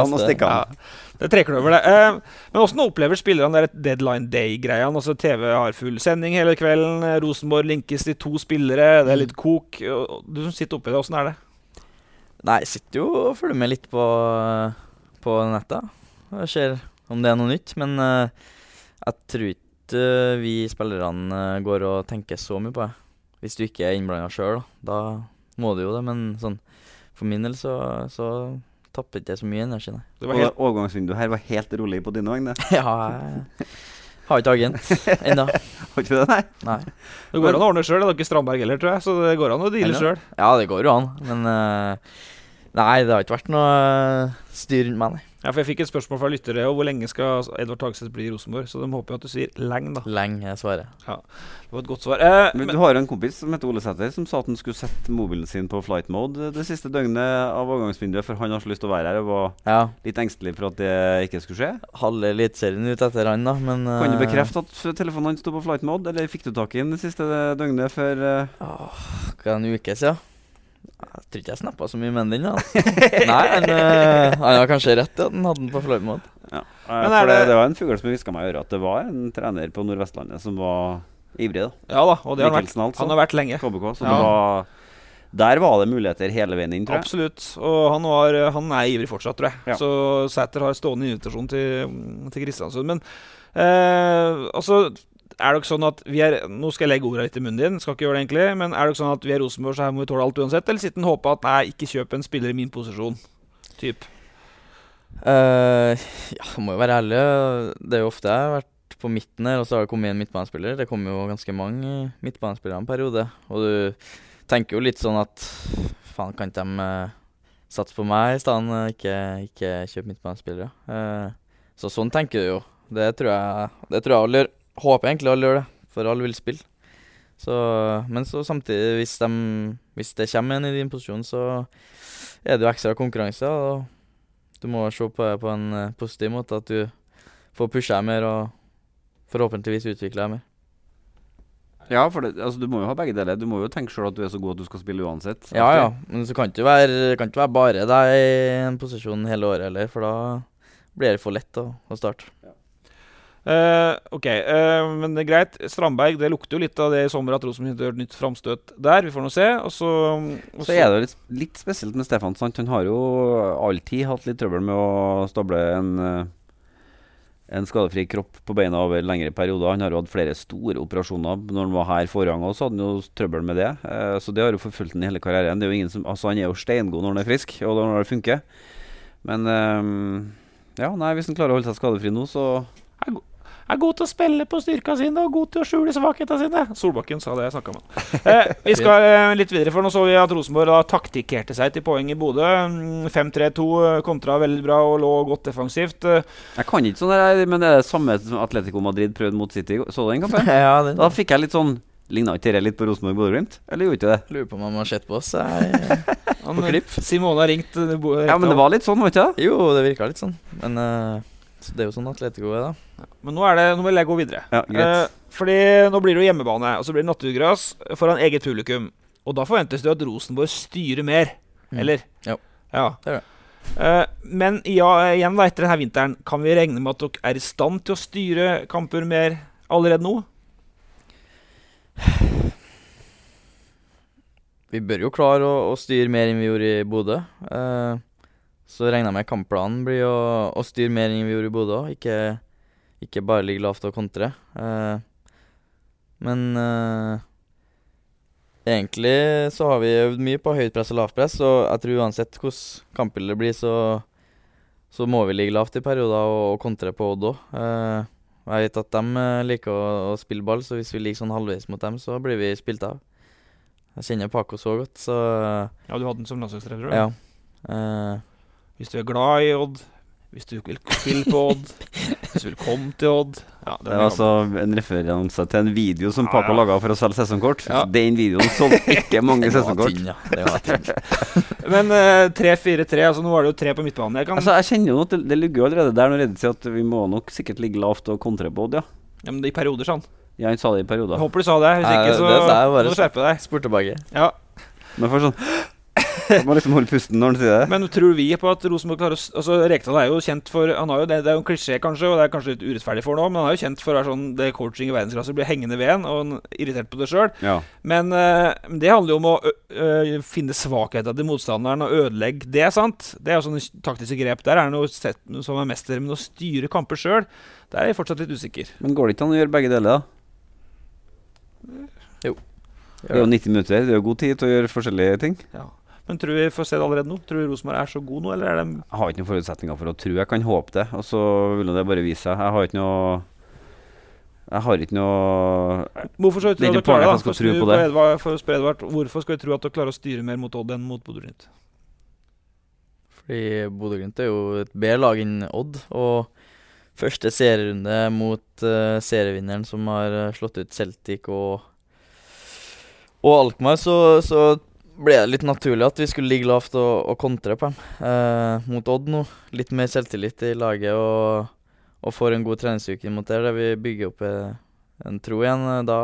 og seg. Eddie, av. Ja, det er trekløver, det. Eh, men åssen opplever spillerne der deadline day-greia? Altså TV har full sending hele kvelden. eh, Rosenborg linkes til to spillere. Det er litt kok. Du som sitter oppi det, åssen er det? Nei, jeg sitter jo og følger med litt på, på nettet. Jeg ser om det er noe nytt. Men uh, jeg tror ikke eh, vi spillerne går og tenker så mye på det. Hvis du ikke er innblanda sjøl, da må du jo det. Men sånn, for min del så, så tapper ikke så mye energi, nei. Det var helt, overgangsvinduet her var helt rolig på dine vegne. Ja, jeg har ikke agent ennå. Har ikke det, nei? Nei. det går an å ordne sjøl. Det er ikke Strandberg heller, tror jeg. Så det går an å deale sjøl. Ja, det går jo an, men eh, Nei, det har ikke vært noe eh, styr rundt meg, nei. Ja, for jeg fikk et spørsmål fra lyttere og hvor lenge skal Edvard Tagseth bli i Rosenborg. Så de håper jo at du sier lenge, da. Lenge er svaret. Det var et godt svar. Eh, Men men, du har jo en kompis som heter Ole Sæther, som sa at han skulle sette mobilen sin på flight mode det siste døgnet av overgangsvinduet, for han har så lyst til å være her og var Ja. litt engstelig for at det ikke skulle skje. Halve Eliteserien ut etter han, da, men Kan du eh, bekrefte at telefonen hans sto på flight mode, eller fikk du tak i den det siste døgnet før uh, Åh, hva er det, en uke siden? Jeg tror ikke jeg snappa så mye med den. da Nei, han, øh, han har kanskje rett i at han hadde den på flight. Ja. Eh, Men er det, det- det var en fugl som hviska meg i øret at det var en trener på Nordvestlandet som var ivrig. da ja da, og det har vært, altså. han har vært lenge. KBK. Så Ja. det var Der var det muligheter hele veien inn, tror jeg. Absolutt. Og han, var, han er ivrig fortsatt, tror jeg. Ja. Så Sæter har stående invitasjon til, til Kristiansund. Men eh, altså er det ikke sånn at vi er Nå skal jeg legge orda litt i munnen din, skal ikke gjøre det egentlig. Men er det ikke sånn at vi er Rosenborg, så her må vi tåle alt uansett? Eller sitter en håper at nei, ikke kjøp en spiller i min posisjon? Typ. Uh, ja, må jo være ærlig. Det er jo ofte jeg har vært på midten her, og så har det kommet en midtbanespiller. Det kommer jo ganske mange midtbanespillere en periode. Og du tenker jo litt sånn at faen, kan ikke de uh, satse på meg i stedet, ikke, ikke kjøpe midtbanespillere? Uh, så sånn tenker du jo. Det tror jeg, det tror jeg alle gjør. Håper egentlig alle gjør det, for alle vil spille. Så, men så samtidig, hvis, de, hvis det kommer en i din posisjon, så er det jo ekstra konkurranse. Og du må se på det på en eh, positiv måte, at du får pusha deg mer og forhåpentligvis utvikle deg mer. Ja, for det, altså, du må jo ha begge deler. Du må jo tenke sjøl at du er så god at du skal spille uansett. Ja, ja, men så kan det ikke være, kan ikke være bare deg i en posisjon hele året heller, for da blir det for lett å, å starte. Eh, ok, uh, men det er greit. Strandberg, det lukter jo litt av det i sommer at Rosenborg gjør et nytt framstøt der. Vi får nå se. Og så, og Så er det jo litt, litt spesielt med Stefan. Sant? Han har jo alltid hatt litt trøbbel med å stable en, eh, en skadefri kropp på beina over lengre perioder. Han har jo hatt flere store operasjoner. Når han var her forrige gang også, hadde han jo trøbbel med det. Uh, så det har jo forfulgt han i hele karrieren. Det er jo ingen som, altså Han er jo steingod når han er frisk, og når det funker. Men ja, nei, hvis han klarer å holde seg skadefri nå, så er god til å spille på styrka sine og god til å skjule svakhetene sine. Solbakken sa det jeg snakka med. Eh, vi skal eh, litt videre, for nå så vi at Rosenborg da taktikkerte seg til poeng i Bodø. Mm, 5-3-2 eh, kontra veldig bra og lå godt defensivt. Eh, Jeg kan ikke sånn men det er det samme som Atletico Madrid prøvde mot City. Så du den kampen? ja, det, Da fikk jeg litt sånn Ligna ikke det litt på Rosenborg Bodø-Glimt? Eller gjorde ikke det? lurer på om han har sett på oss. Jeg, På klipp. Simone har ringt. eh, bo- Ja, men det var litt sånn, var ikke det? jo, det virka litt sånn, men eh, så det er jo sånn Atletico er, da. Men nå, er det, nå vil jeg gå videre. Ja, greit. Eh, fordi nå blir det jo hjemmebane, og så blir det naturgras foran eget publikum. Og da forventes det at Rosenborg styrer mer, Mm. eller? Jo. Ja. Det gjør Eh, men ja, igjen da, etter denne vinteren, kan vi regne med at dere er i stand til å styre kamper mer allerede nå? Vi bør jo klare å, å styre mer enn vi gjorde i Bodø. Eh, så regner jeg med kampplanen blir å, å styre mer enn vi gjorde i Bodø. Ikke, ikke bare ligge lavt og kontre. Uh, men uh, egentlig så har vi øvd mye på høyt press og lavt press, og jeg tror uansett hvordan kampbildet blir, så, så må vi ligge lavt i perioder og, og kontre på Odd òg. Uh, jeg vet at de eh, liker å, å spille ball, så hvis vi ligger sånn halvveis mot dem, så blir vi spilt av. Jeg kjenner Paco så godt, så Ja, du hadde den som landslagstrener. du. ja. Hvis du er glad i Odd, hvis du vil spille på Odd, hvis du vil komme til Odd ja, Det var altså en referanse til en video som Ja, Paco ja. laga for å selge sesongkort. Ja. Den videoen solgte ikke mange var sesongkort. tynn, ja. Det var tynn. Men eh, 3-4-3, altså nå er det jo tre på midtbanen. Jeg kan, Altså, jeg kjenner jo at det, det ligger jo allerede der når Reddit sier at vi må nok sikkert ligge lavt og kontre på Odd, ja. ja, men det er I perioder, sånn. Ja, han sa det i Jeg perioder. håper du sa det. Hvis ikke, så må du skjerpe deg. Spurte begge. Ja, Men for sånn Jeg må liksom holde pusten når han sier det. Men tror vi på at Rosenborg klarer å Altså, Rekdal er jo kjent for han har jo det, det er jo en klisjé, kanskje, og det er kanskje litt urettferdig for nå, men han er jo kjent for å være sånn det coaching i verdensklasse blir hengende ved en, og han er irritert på det sjøl. Ja. Men uh, det handler jo om å ø, finne svakheter til motstanderen og ødelegge det, sant? Det er jo sånne taktiske grep. Der er han jo sett som er mester, men å styre kamper sjøl, der er jeg fortsatt litt usikker. Men går det ikke an å gjøre begge deler, da? Jo. Det er jo 90 minutter. Det er jo god tid til å gjøre forskjellige ting. Men tror vi får se det allerede nå? Tror du Rosenborg er så god nå, eller er de Jeg har ikke noen forutsetninger for å tro. Jeg kan håpe det, og så vil nå det bare vise seg. Jeg har ikke noe Jeg har ikke noe Hvorfor skal vi tro at dere klarer det? For tro på. Edvard- For å spørre Edvard, hvorfor skal vi tro at dere klarer å styre mer mot Odd enn mot Bodø-Glimt? Fordi Bodø-Glimt er jo et bedre lag enn Odd. Og første serierunde mot uh, serievinneren som har eh, slått ut Celtic og, og Alkmaar, så, så ble det litt naturlig at vi skulle ligge lavt og, og kontre på dem. Eh, mot Odd nå. Litt mer selvtillit i laget og, og får en god treningsuke mot der, der vi bygger opp eh, en tro igjen. Eh, Da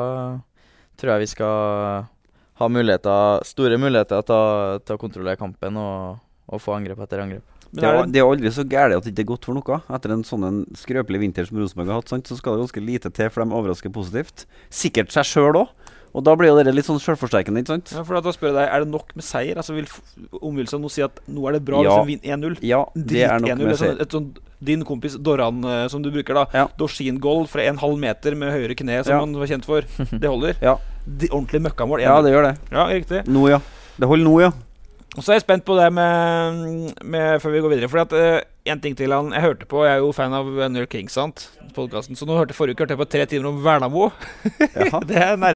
tror jeg vi skal ha muligheter, store muligheter til, å- til å kontrollere kampen og, og få angrep etter angrep. Men Det er, det, er aldri så gærent at det ikke er godt for noe. Etter en sånn en skrøpelig vinter som Rosenborg har hatt, sant, så skal det ganske lite til for de overrasker positivt. Sikkert seg sjøl òg. Og da blir jo det litt sånn sjølforsterkende, ikke sant? ja, for da spør jeg deg, Er det nok med seier? Altså Vil omgivelsene nå si at nå er det bra Ja. hvis vi vinner 1-0? Ja, det er nok med et sånt- seier. et sånt, Din kompis Doran, eh, som du bruker, da. Ja. Dorsin-goal fra en halv meter med høyre kne, som Ja. han var kjent for. Det holder? Ja. De, ordentlig møkkamål. Ja, det gjør det. ja, riktig. Nå, ja. Det holder nå, ja. Og så er jeg spent på det med, med Før vi går videre. For at én en ting til han Jeg hørte på Jeg er jo fan av New York Kings, sant? Podcasten. Så nå hørte forrige uke hørte jeg på tre timer om Vernamo. Det er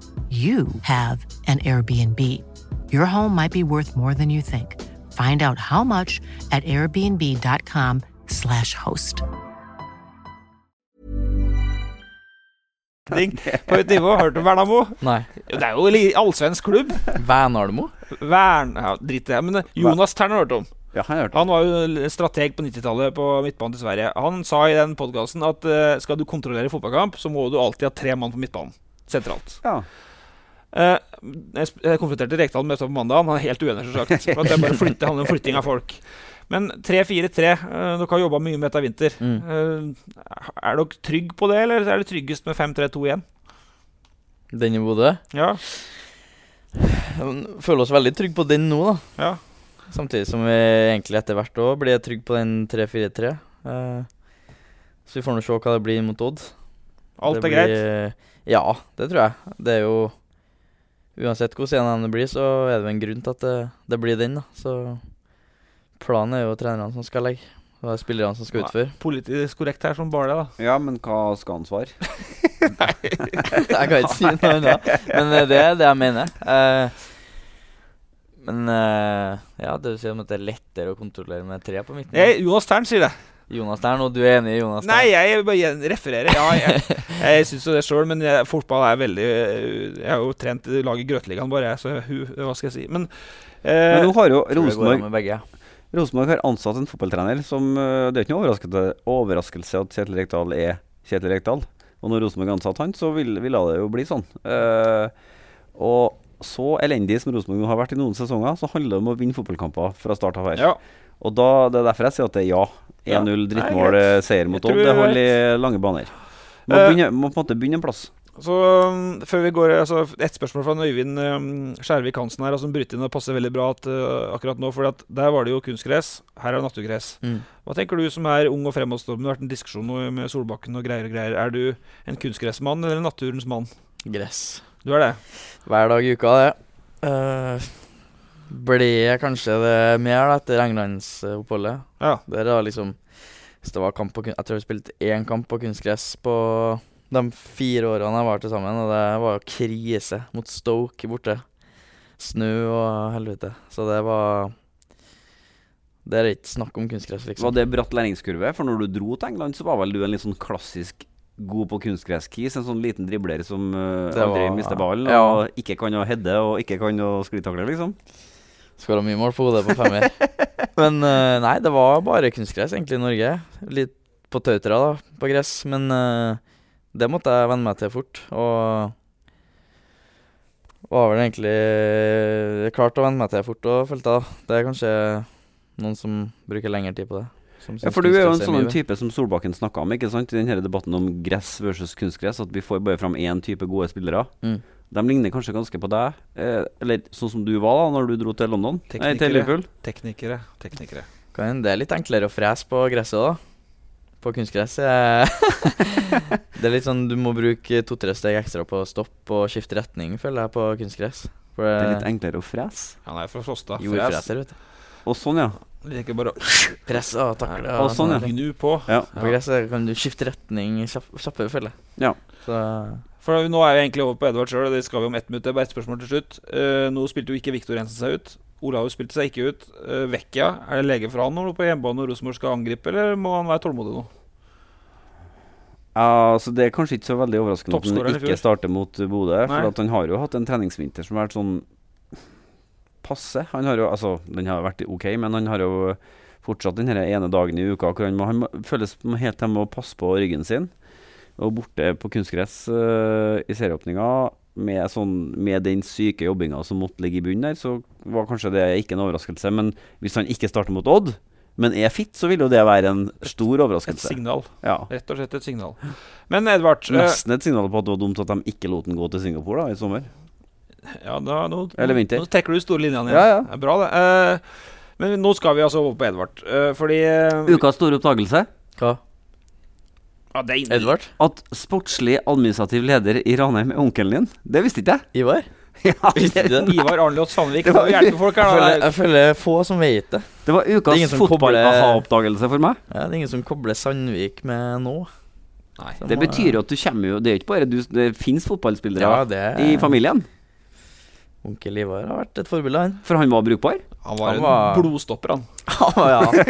you have an Airbnb. Your home might be worth more than you think. Find out how much at airbnb.com/slash host. På et nivå. Hørt om Vernamo? Nei. Det er jo en allsvensk klubb. Vernalmo? Vern... Ja, Drit i det. Men eh, Jonas Tern har hørt om. Ja, han Han var jo strateg på 90-tallet på midtbanen til Sverige. Han sa i den podkasten at eh, skal du kontrollere fotballkamp, så må du alltid ha tre mann på midtbanen. Sentralt. Ja. Eh, jeg konfronterte Rekdal med dette på mandag. Han er helt uenig, som sagt. For at det bare flytter, handler om flytting av folk. Men 3-4-3 eh, Dere har jobba mye med dette i vinter. Mm. Eh, er dere trygg på det, eller er det tryggest med 5-3-2 igjen? Den i Bodø? Ja. Jeg Føler oss veldig trygge på den nå, da. Ja. Samtidig som vi egentlig etter hvert òg blir trygge på den 3-4-3. Eh, så vi får nå se hva det blir mot Odd. Alt Det er greit? Ja, det tror jeg. Det er jo Uansett hvordan en den blir, så er det jo en grunn til at det, det blir den, da. Så planen er jo trenerne som skal legge. Og det er spillerne som skal utføre. Politisk korrekt her som bare det, da. ja, men hva skal han svare? jeg kan ikke si noe annet. Men eh, det er det jeg mener. Eh, men eh, ja, det vil si at det er lettere å kontrollere med tre på midten. Jeg, Jonas Tern sier det. Jonas der og du er enig i Jonas Stern? Nei, jeg bare refererer. Ja, jeg, jeg syns jo det sjøl, men jeg, fotball er veldig Jeg har jo trent i laget Grøtligaen, bare jeg, så hu, hva skal jeg si. Men, eh, Men nå har jo Rosenborg. Rosenborg har ansatt en fotballtrener som øh, Det er ikke noe overraskelse, overraskelse at Kjetil Rekdal er Kjetil Rekdal. Og når Rosenborg har ansatt han, så vil, ville det jo bli sånn. Eh, og så elendig som Rosenborg har vært i noen sesonger, så handler det om å vinne fotballkamper fra start av her. ja. Og da, det er derfor jeg sier at det er ja. 1-0 drittmål, eh, seier mot Odd. Det er holder i lange baner. Må, Eh, begynne, må på en måte begynne en plass. Så um, før vi går altså, Et spørsmål fra Øyvind um, Skjærvik Hansen her, som bryter inn og passer veldig bra at, uh, akkurat nå. For der var det jo kunstgress, her er det naturgress. Mm. Hva tenker du som er ung og fremadstormende? Det har vært en diskusjon nå med Solbakken og greier og greier. Er du en kunstgressmann eller en naturens mann? Gress. Du er det? Hver dag i uka, det. Uh, ble kanskje det mer da, etter englandsoppholdet. Ja. Der da liksom Hvis det var kamp på kun Jeg tror vi spilte én kamp på kunstgress på de fire årene jeg var til sammen, og det var jo krise mot Stoke borte. Snø og helvete. Så det var Det er ikke snakk om kunstgress, liksom. Var det bratt læringskurve? For når du dro til England, så var vel du en litt sånn klassisk god på kunstgresskis. En sånn liten dribler som uh, aldri var- mister ballen, ja. og ikke kan å heade og ikke kan å sklitakle, liksom. Skåra mye mål på hodet på femmer. men uh, nei, det var bare kunstgress egentlig i Norge. Litt på Tautra, da, på gress. Men uh, det måtte jeg venne meg til fort. Og var vel egentlig eh, klart å venne meg til fort og følte jeg. da. Det er kanskje noen som bruker lengre tid på det. Ja, for du er jo en sånn type som Solbakken snakka om, ikke sant? I denne debatten om gress versus kunstgress, at vi får bare fram én type gode spillere. Mm. De ligner kanskje ganske på deg, eh, eller sånn som du var da når du dro til London? Nei, til Liverpool. Teknikere. Teknikere. Kan, det er litt enklere å frese på gresset da. På kunstgress. eh, det er litt sånn du må bruke to-tre steg ekstra på stopp og skifte retning, føler jeg, på kunstgress. For Det er litt enklere å frese. Ja, Han er fra Frosta. Jordfreser, vet du. Og sånn, ja. Liker bare å presse og takle. Og sånn, ja. gnu på. ja. På gresset kan du skifte retning kjapp, kjappere, føler jeg. Ja. Så For nå er vi egentlig over på Edvard sjøl, og det skal vi om ett minutt. Det er bare ett spørsmål til slutt. Uh, nå spilte jo ikke Viktor Jensen seg ut. Olaus spilte seg ikke ut. Uh, Vecchia, er det lege for han når på hjemmebane når Rosenborg skal angripe, eller må han være tålmodig nå? Ja, altså Det er kanskje ikke så veldig overraskende at han ikke starter mot Bodø. For at han har jo hatt en treningsvinter som har vært sånn passe. Han har jo, altså Den har vært ok, men han har jo fortsatt den ene dagen i uka hvor han må, han må føles helt til å passe på ryggen sin. Og borte på kunstgress uh, i serieåpninga med, sånn, med den syke jobbinga som måtte ligge i bunnen der, så var kanskje det ikke en overraskelse. Men hvis han ikke starter mot Odd, men er fit, så vil jo det være en stor overraskelse. Et signal. Ja. Rett og slett et signal. Men Edvard eh, Nesten et signal på at det var dumt at de ikke lot den gå til Singapore da, i sommer. Ja, da, nå, Eller vinter. Nå trekker du store linjene igjen. Ja, ja. Det er bra, det. Uh, men nå skal vi altså over på Edvard. uh, fordi uh, Ukas store oppdagelse hva? Ja, det er Edvard? at sportslig administrativ leder i Ranheim er onkelen din. Det visste ikke jeg. Ivar? Ja, Visste det? Ivar Arnljot Sandvik Det var- hjelpe folk Jeg her. føler, da. jeg føler få som vet det. det var ukas fotball-aha-oppdagelse for meg. Ja, det er ingen som kobler Sandvik med nå. Nei. Det må- betyr jo at du kommer jo Det er ikke bare du Det fins fotballspillere Ja, det i familien. Onkel Ivar har vært et forbilde, han. For han var brukbar. Han var Han en blodstopper, han. Han var, ja.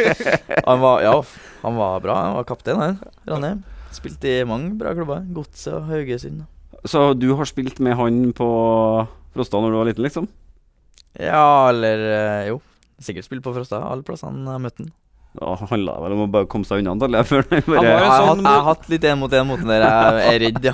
han var, ja, han var bra. Han var kaptein, han. Ranheim. Spilte i mange bra klubber. Godset og Haugesund. Så du har spilt med han på Frosta når du var liten, liksom? Ja, eller eh, jo. Sikkert spilt på Frosta. Alle plassene jeg har møtt han. Da handla det vel om å bare komme seg unna, antakelig. Før han bare Jeg har, sånn hatt, jeg har hatt litt en mot en mot den der jeg er redd, ja.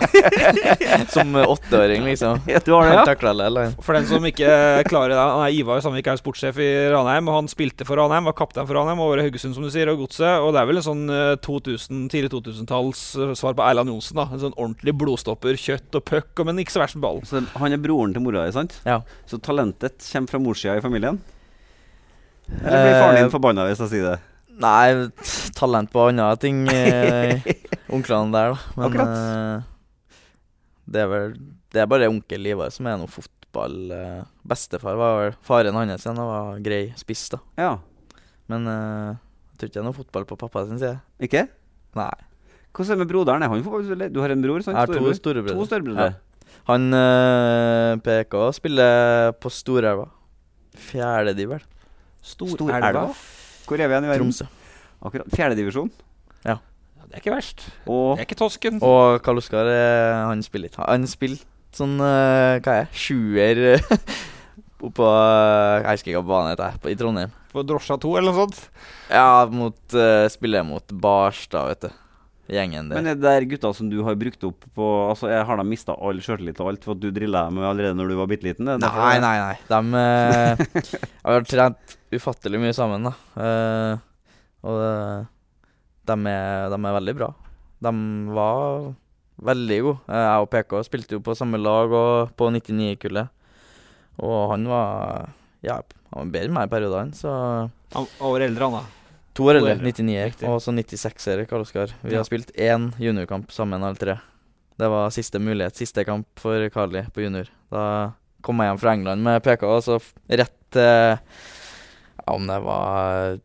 Som åtteåring, liksom. Ja, du har det, ja? For den som ikke klarer det, han er Ivar Sandvik er sportssjef i Ranheim. Og han spilte for Ranheim, var kaptein for Ranheim over Haugesund, som du sier, og Godset. Og det er vel en sånn eh, 2000, tidlig 2000-talls eh, svar på Erland Johnsen. da En sånn ordentlig blodstopper. Kjøtt og puck, men ikke så verst med ballen. Så han er broren til mora di, sant? Ja. Så talentet kommer fra morssida i familien? Eller blir faren din Eh, forbanna hvis jeg sier det? Nei, talent på andre ting. Eh, onklene der, da. Men Akkurat. eh, det er vel Det er bare onkel Ivar som er noe fotball eh, Bestefar var vel Faren hans og var grei spiss, da. Ja. Men jeg tror ikke det er noe fotball på pappa sin side. Ikke? Nei. Hvordan er det med broderen? Er han fotballspiller? Du har en bror? sant? Jeg har to storebrødre. To storebrødre. Han uh, PK spiller på Storelva. Fjerdediv, vel. Storelva? Hvor er vi igjen i verden? Tromsø. Akkurat. Fjerdedivisjon. Ja, det er ikke verst. Og Det er ikke tosken. Og Karl Oskar, eh, han spiller ikke. Han spilte sånn uh, Hva er det? Sjuer eh, oppå uh, Jeg husker ikke hva banen heter, på- i Trondheim. På Drosja 2 eller noe sånt. Ja, mot uh, spiller mot Barstad, vet du. Gjengen der. Men er det der gutta som du har brukt opp på Altså, jeg Har de mista all sjøltillit og alt for at du drilla dem allerede når du var bitte liten? Det Nei, nei, nei. De eh, har trent ufattelig mye sammen, da. Eh, og eh, de, er, de er veldig bra. De var veldig gode. Eh, jeg og PK spilte jo på samme lag og på 99-kullet. Og han var Ja, han var bedre enn meg i perioder, han. Så Han var eldre, han da. To år eller, eldre. 99 Riktig. og så 96-er, Karl Oskar. Vi har spilt én juniorkamp sammen, alle tre. Det var siste mulighet, siste kamp for Carly på junior. Da kom jeg hjem fra England med PK, og så rett til eh, Om det var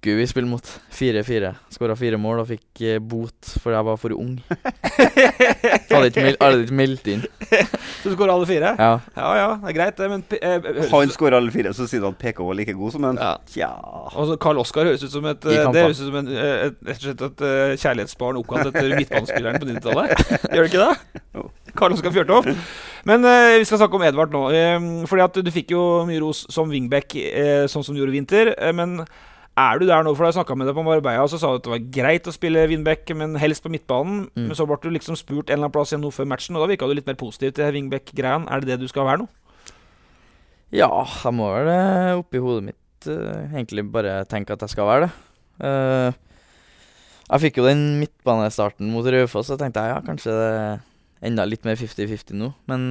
Vukku vi spilte mot. 4-4. Skåra fire mål og fikk eh, bot fordi jeg var for ung. hadde ikke, mel hadde ikke meldt inn. Så du skåra alle fire? Ja. ja, ja, det er greit, det. Men eh, Han skåra alle fire, så sier du at PK var like god som en Ja. Tja. Altså, Karl Oskar høres ut som et eh. Det høres ut som en, et, et, et, et eh, kjærlighetsbarn oppkalt etter midtbanespilleren på 90-tallet. Gjør det ikke det? Karl Oskar Fjørtoft. Men eh, vi skal snakke om Edvard nå. Eh, fordi at du fikk jo mye ros som wingback, eh, sånn som du gjorde i vinter. Eh, men er du der nå? For da jeg snakka med deg på Marbella, og så sa du at det var greit å spille wingback, men helst på midtbanen. Mm. Men så ble du liksom spurt en eller annen plass igjen nå før matchen, og da virka du litt mer positiv til wingback-greien. Er det det du skal være nå? Ja, jeg må vel eh, oppi hodet mitt eh, egentlig bare tenke at jeg skal være det. Eh, jeg fikk jo den midtbanestarten mot Raufoss, så tenkte jeg ja, kanskje det er enda litt mer 50-50 nå. Men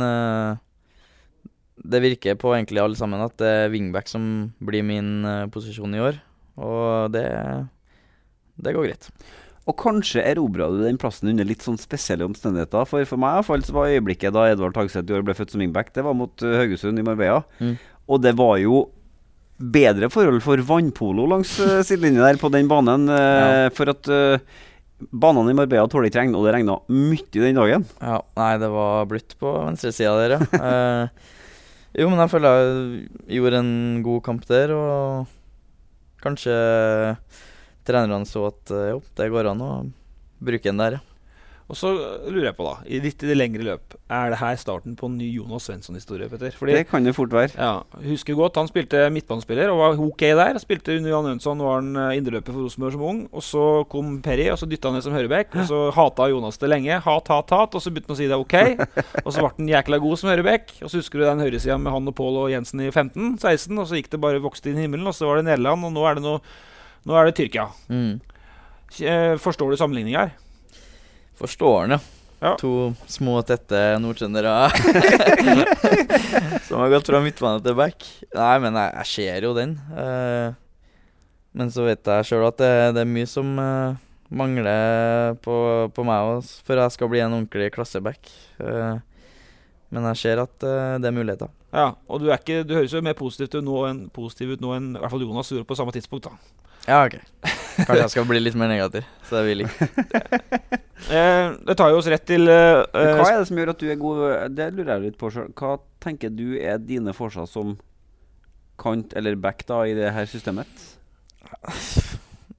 det virker på egentlig alle sammen at det er wingback som blir min posisjon i år. Og det, det går greit. Og kanskje erobra du den plassen under litt sånn spesielle omstendigheter. For for meg i hvert fall så var øyeblikket da Edvard Tagseth i ble født som wingback, det var mot uh, Haugesund i Marbella. Mm. Og det var jo bedre forhold for vannpolo langs uh, sidelinjen der på den banen. ja. For at uh, banene i Marbella tåler ikke regn, og det regna mye den dagen. Ja, nei, det var blitt på venstresida der, ja. uh, jo, men jeg føler jeg gjorde en god kamp der, og kanskje trenerne så at eh, jo, det går an å bruke den der, ja. Og så lurer jeg på, da, i litt i det lengre løp, er det her starten på en ny Jonas Svensson-historie, Petter? Fordi Det kan det fort være. Ja, husker godt Han spilte midtbanespiller og var ok der. Spilte under Jan Jønsson, var han eh, indreløper for Rosenborg som ung. Og så kom Perry, og så dytta han ned som høyrebekk. Og så hata Jonas det lenge. Hat, hat, hat. Og så begynte han å si det er ok. Og så ble han jækla god som høyrebekk. Og så husker du den høyresida med han og Pål og Jensen i 15-16. Og så gikk det bare vokste inn i himmelen, og så var det Nederland, og nå er det, noe, nå er det Tyrkia. Mm. Eh, Forstår du sammenligninga her? Forstår den, ja. Ja. To små, tette nordtrøndere som har gått fra midtbane til back. Nei, men jeg, jeg ser jo den. Uh, men så vet jeg sjøl at det, det er mye som uh, mangler på, på meg også, for jeg skal bli en ordentlig klasseback. Uh, men jeg ser at uh, det er muligheter. Ja, og du, ikke, du høres jo mer positivt ut nå enn, positiv ut nå enn i hvert fall Jonas gjorde på samme tidspunkt. da Ja, OK. Kanskje jeg skal bli litt mer negativ. Så det vil jeg. eh, Det tar jo oss rett til eh, Hva er det som gjør at du er god Det lurer jeg litt på sjøl. Hva tenker du er dine forser som kant eller back da i det her systemet?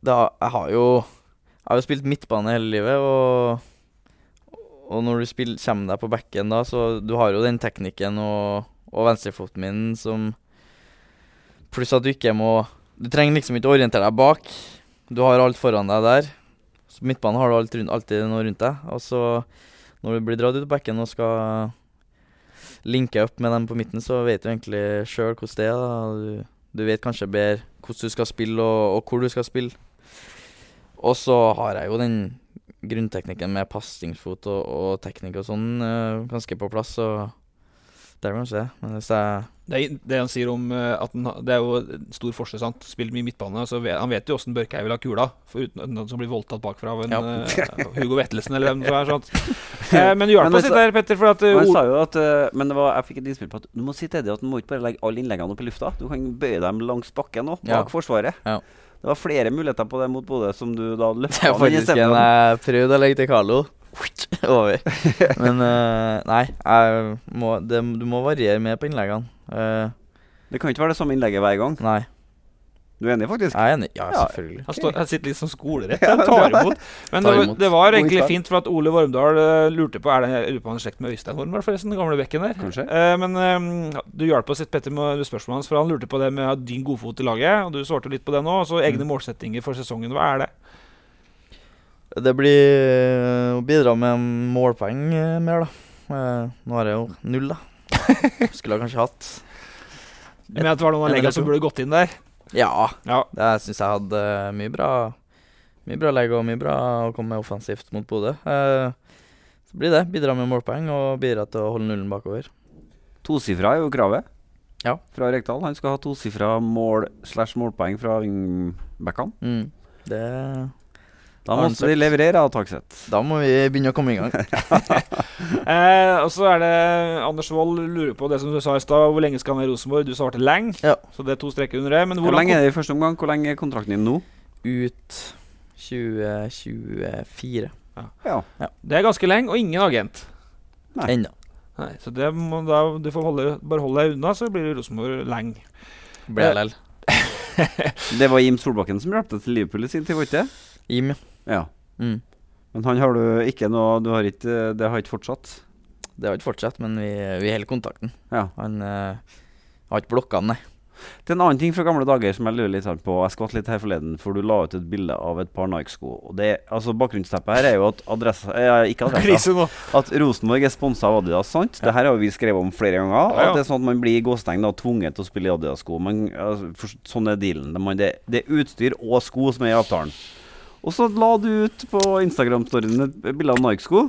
da, jeg har jo Jeg har jo spilt midtbane hele livet, og, og når du spiller, kommer deg på backen da, så du har jo den teknikken og, og venstrefoten min som Pluss at du ikke må Du trenger liksom ikke å orientere deg bak. Du har alt foran deg der. Så midtbanen har du alt rundt, alltid noe rundt deg. Og så, når du blir dratt ut på bekken og skal linke opp med dem på midten, så vet du egentlig sjøl hvordan det er. Du, du vet kanskje bedre hvordan du skal spille, og, og hvor du skal spille. Og så har jeg jo den grunnteknikken med pasningsfot og, og teknikk og sånn eh, ganske på plass, så det er kanskje det. Men hvis jeg Det, det han sier om eh, at han, Det er jo en stor forskjell. sant? Spiller mye midtbane. Så vet, han vet jo åssen Børkei vil ha kula, for uten uten at han blir voldtatt bakfra av en Ja. uh, Hugo Vettelsen eller hvem det er. sant? Eh, men du hjalp oss det- litt der, Petter. For at, uh, sa jo at uh, Men det var, jeg fikk et innspill på at du må si til dem at du må ikke bare legge alle innleggene opp i lufta. Du kan bøye dem langs bakken òg, bak Ja. Forsvaret. Ja. Det var flere muligheter på det mot Bodø som du da Det er faktisk en jeg prøvde å legge til Carlo. Over. Men uh, nei, jeg må, det, du må variere med på innleggene. Uh, Det kan ikke være det samme innlegget hver gang. nei, Du er enig, faktisk? jeg er enig. Ja, Ja. selvfølgelig. Jeg, står, jeg sitter litt som skolerett. Han tar imot. Men det, Tar var- imot. det var egentlig fint, for at Ole Vormdal eh, lurte på Er det jeg lurer på han slekt med Øystein Vormdal, forresten? Den gamle bekken der. Kanskje. Eh, men eh, du hjalp oss litt, Petter, med spørsmålet hans, for han lurte på det med din godfot i laget. Og du svarte litt på det nå. Og så egne Mm. målsettinger for sesongen. Hva er det? Det blir eh, å bidra med målpoeng eh, mer, da. Eh, nå har jeg jo null, da. Skulle jeg kanskje hatt. Du mener at det var noen av legene som burde gått inn der? Ja, Ja. det syns jeg hadde mye bra Mye bra legg og mye bra å komme med offensivt mot Bodø. Eh, så blir det. Bidra med målpoeng og bidra til å holde nullen bakover. Tosifra er jo kravet Ja. fra Rekdal. Han skal ha tosifra mål slash målpoeng fra wingbackene. Mm. Det Da måtte de leverere, av Takseth. Da må vi begynne å komme i gang. Eh, og så er det Anders Wold lurer på det som du sa i stad. Hvor lenge skal han være i Rosenborg? Du svarte lenge, Ja. så det er to streker under det. Men Hvor hvor lenge er det i første omgang? Hvor lenge er kontrakten din nå? Ut 2024. Ja. Det er ganske lenge, og ingen agent. Nei. Ennå. Nei, så det må da, du får holde, bare holde deg unna, så blir det Rosenborg lenge. Ble jeg. Det var Jim Solbakken som hjalp deg til Liverpool i sin tid, var ikke det? Jim, ja. Ja. Mm. Men han har du ikke noe Du har ikke Det har ikke fortsatt? Det har ikke fortsatt, men vi, vi holder kontakten. Ja. Han eh, har ikke blokka han, nei. Det er en annen ting fra gamle dager som jeg lurer litt på. Jeg skvatt litt her forleden, for du la ut et bilde av et par Nike-sko. Og det, altså Bakgrunnsteppet her er jo at adressa eh, Ikke adressa. At Rosenborg er sponsa av Adidas, sant? Det her har vi skrevet om flere ganger. Ja, ja. At det er sånn at man blir i gåstegn da tvunget til å spille i Adidas-sko. Altså, sånn er dealen. Det, man, det, det er utstyr og sko som er i avtalen. Og så la du ut på Instagram-storyen et bilde av Nike-sko,